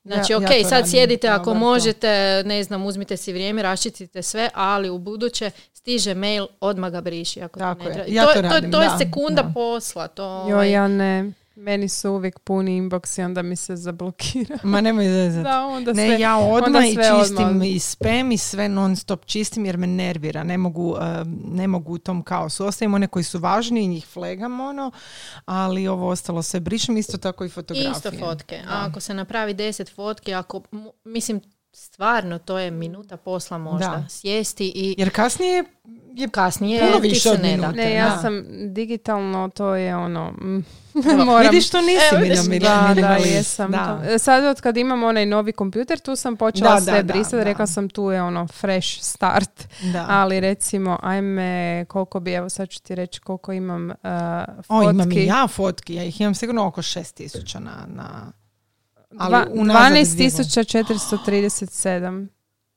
Speaker 3: Znači,
Speaker 1: Ja-
Speaker 3: ok,
Speaker 1: ja
Speaker 3: sad sjedite ako možete, ne znam, uzmite si vrijeme, raščitite sve, ali u buduće stiže mail, odmah ga briši. Ako
Speaker 1: Tako
Speaker 3: ne
Speaker 1: je. Ja
Speaker 3: to,
Speaker 1: to
Speaker 3: to,
Speaker 1: radim,
Speaker 3: to je
Speaker 1: da,
Speaker 3: sekunda
Speaker 1: da.
Speaker 3: posla. To,
Speaker 2: Jo,
Speaker 3: ovaj,
Speaker 2: ja ne. Meni su uvijek puni inbox i onda mi se zablokira.
Speaker 1: Ma nemoj zezati.
Speaker 2: Da, onda
Speaker 1: Ne,
Speaker 2: sve,
Speaker 1: ja
Speaker 2: onda
Speaker 1: odmah i čistim
Speaker 2: odmah.
Speaker 1: i spam i sve non stop čistim jer me nervira. Ne mogu, eh, ne mogu u tom kaosu. Ostavim one koji su važni i njih flegam ono, ali ovo ostalo sve brišem. Isto tako i fotografije.
Speaker 3: Isto fotke. A ako se napravi deset fotki, ako, mislim, stvarno to je minuta posla možda.
Speaker 1: Da.
Speaker 3: Sjesti i
Speaker 1: Jer kasnije je
Speaker 3: kasnije
Speaker 1: puno više od
Speaker 3: ne da.
Speaker 2: Ne, ja
Speaker 1: Da.
Speaker 2: sam digitalno, to je ono... moram...
Speaker 1: Vidiš što nisi
Speaker 3: Evo, vidiš,
Speaker 1: minimali-
Speaker 2: Da, da, jesam.
Speaker 1: Da.
Speaker 2: to. Sad od kad imam onaj novi kompjuter, tu sam počela
Speaker 1: Da,
Speaker 2: sve brisati.
Speaker 1: da.
Speaker 2: Rekla sam tu je ono fresh start.
Speaker 1: Da.
Speaker 2: Ali recimo, ajme, koliko bi, evo sad ću ti reći koliko imam uh, fotki.
Speaker 1: O, imam i ja fotki. Ja ih imam sigurno oko 6000 na... na... Ali unazad dvije
Speaker 2: 12.437.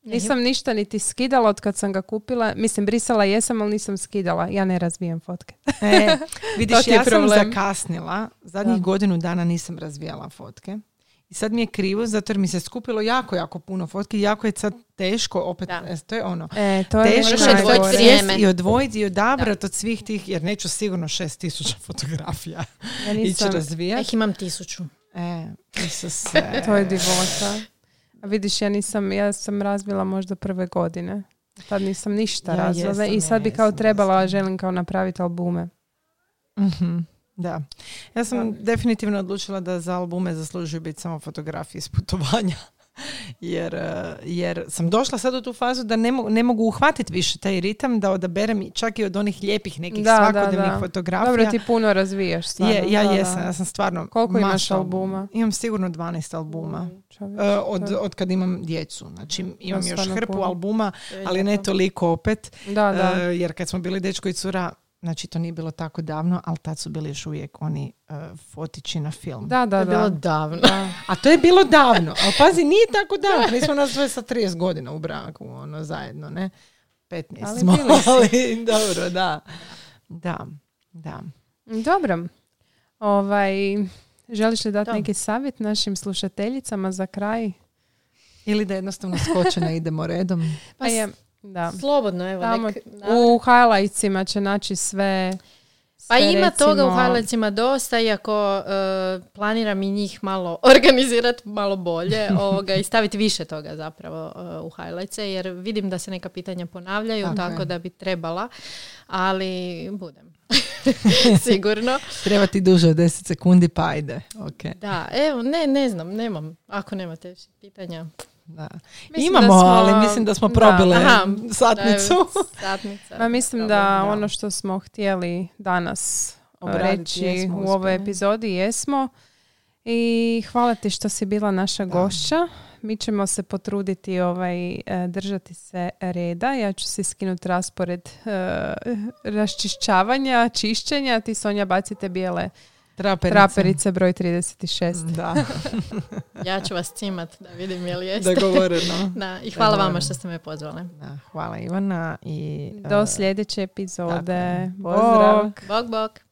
Speaker 2: Nisam ništa niti skidala od kad sam ga kupila. Mislim, brisala jesam, ali nisam skidala. Ja ne razvijem fotke.
Speaker 1: E, vidiš, ja sam
Speaker 2: problem.
Speaker 1: zakasnila. Zadnjih
Speaker 2: Da.
Speaker 1: godinu dana nisam razvijala fotke. I sad mi je krivo, zato jer mi se skupilo jako, jako puno fotki. Jako je sad teško, opet,
Speaker 3: Da.
Speaker 1: e, to je ono,
Speaker 2: E, to je
Speaker 1: teško je
Speaker 3: odvojiti vrijeme.
Speaker 1: i odvojiti i odabrati od svih tih, jer neću sigurno šest tisuća fotografija
Speaker 2: Ja
Speaker 1: ići
Speaker 2: nisam,
Speaker 1: razvijati.
Speaker 3: ih imam tisuću.
Speaker 1: E, Isuse.
Speaker 2: to je divota. A vidiš, ja nisam, ja sam razvila možda prve godine. Tad nisam ništa
Speaker 1: Ja
Speaker 2: razvila
Speaker 1: jesam,
Speaker 2: i
Speaker 1: ja
Speaker 2: sad bi kao
Speaker 1: jesam,
Speaker 2: trebala,
Speaker 1: jesam.
Speaker 2: želim kao napraviti albume.
Speaker 1: Mhm, Da. Ja sam definitivno odlučila da za albume zaslužuju biti samo fotografije iz putovanja. jer, eh, jer sam došla sad u tu fazu da ne, mogu, ne mogu uhvatiti više taj ritam da odaberem i čak i od onih lijepih nekih
Speaker 2: Da, da,
Speaker 1: svakodnevnih
Speaker 2: da.
Speaker 1: fotografija.
Speaker 2: Dobro, ti puno razvijaš stvarno.
Speaker 1: je, ja
Speaker 2: Da, da.
Speaker 1: jesam, ja sam stvarno
Speaker 2: Koliko imaš
Speaker 1: masu
Speaker 2: albuma?
Speaker 1: Imam sigurno 12 albuma.
Speaker 2: Čovječ,
Speaker 1: Eh, od, od kad imam djecu. Znači imam još hrpu
Speaker 2: puno.
Speaker 1: albuma,
Speaker 3: je
Speaker 1: ali ne toliko opet.
Speaker 2: Da, da.
Speaker 1: E, jer kad smo bili dečko i cura, znači to nije bilo tako davno, ali tad su bili još uvijek oni e, fotići na film.
Speaker 2: da,
Speaker 3: To
Speaker 2: da,
Speaker 3: je bilo
Speaker 2: da.
Speaker 3: davno.
Speaker 1: A to je bilo davno, ali pazi, nije tako davno. Nismo nas sve sa 30 godina u braku, ono, zajedno, ne? 15
Speaker 2: Ali
Speaker 1: smo,
Speaker 2: bili
Speaker 1: ali dobro, da. Da, da.
Speaker 2: Dobro. Ovaj, želiš li dati
Speaker 3: Da.
Speaker 2: neki savjet našim slušateljicama za kraj?
Speaker 1: Ili da jednostavno skočeno idemo redom.
Speaker 3: Pa
Speaker 2: A je, da.
Speaker 3: Slobodno, evo.
Speaker 2: Tamo
Speaker 3: nek,
Speaker 2: u highlightsima će naći sve
Speaker 3: Pa ima toga u
Speaker 2: recimo-
Speaker 3: highlightsima dosta, iako e, planiram i njih malo organizirati malo bolje ovoga, i staviti više toga zapravo e, u highlightse, jer vidim da se neka pitanja ponavljaju,
Speaker 1: Tako
Speaker 3: tako da bi trebala, ali budem. Sigurno.
Speaker 1: Treba ti duže od 10 sekundi, pa ajde. Ok.
Speaker 3: Da, evo, ne, ne znam, nemam. Ako nemate pitanja.
Speaker 1: Da.
Speaker 2: Mislim
Speaker 1: Imamo,
Speaker 2: da smo-
Speaker 1: ali mislim da smo
Speaker 2: da.
Speaker 1: probile
Speaker 3: Aha,
Speaker 1: satnicu.
Speaker 3: Da, satnica.
Speaker 2: Ma mislim da
Speaker 1: da.
Speaker 2: ono što smo htjeli danas uh,
Speaker 1: Obraditi
Speaker 2: reći
Speaker 1: jesmo
Speaker 2: u ovoj
Speaker 1: uspjeli.
Speaker 2: epizodi jesmo. I hvala ti što si bila naša gošća. Mi ćemo se potruditi ovaj, e, držati se reda. Ja ću si skinuti raspored e, raščišćavanja, čišćenja. Ti Sonja bacite bijele
Speaker 1: Traperice.
Speaker 2: traperice broj 36.
Speaker 1: Da,
Speaker 3: Ja ću vas cimat da vidim je li jeste.
Speaker 1: dogovoreno.
Speaker 3: Da, I hvala
Speaker 1: Dogovoreno.
Speaker 3: vama što ste me pozvali.
Speaker 1: Da, hvala Ivana i
Speaker 2: Do
Speaker 1: e,
Speaker 2: sljedeće epizode.
Speaker 1: tako. Pozdrav.
Speaker 2: Bog.
Speaker 3: Bog, bog.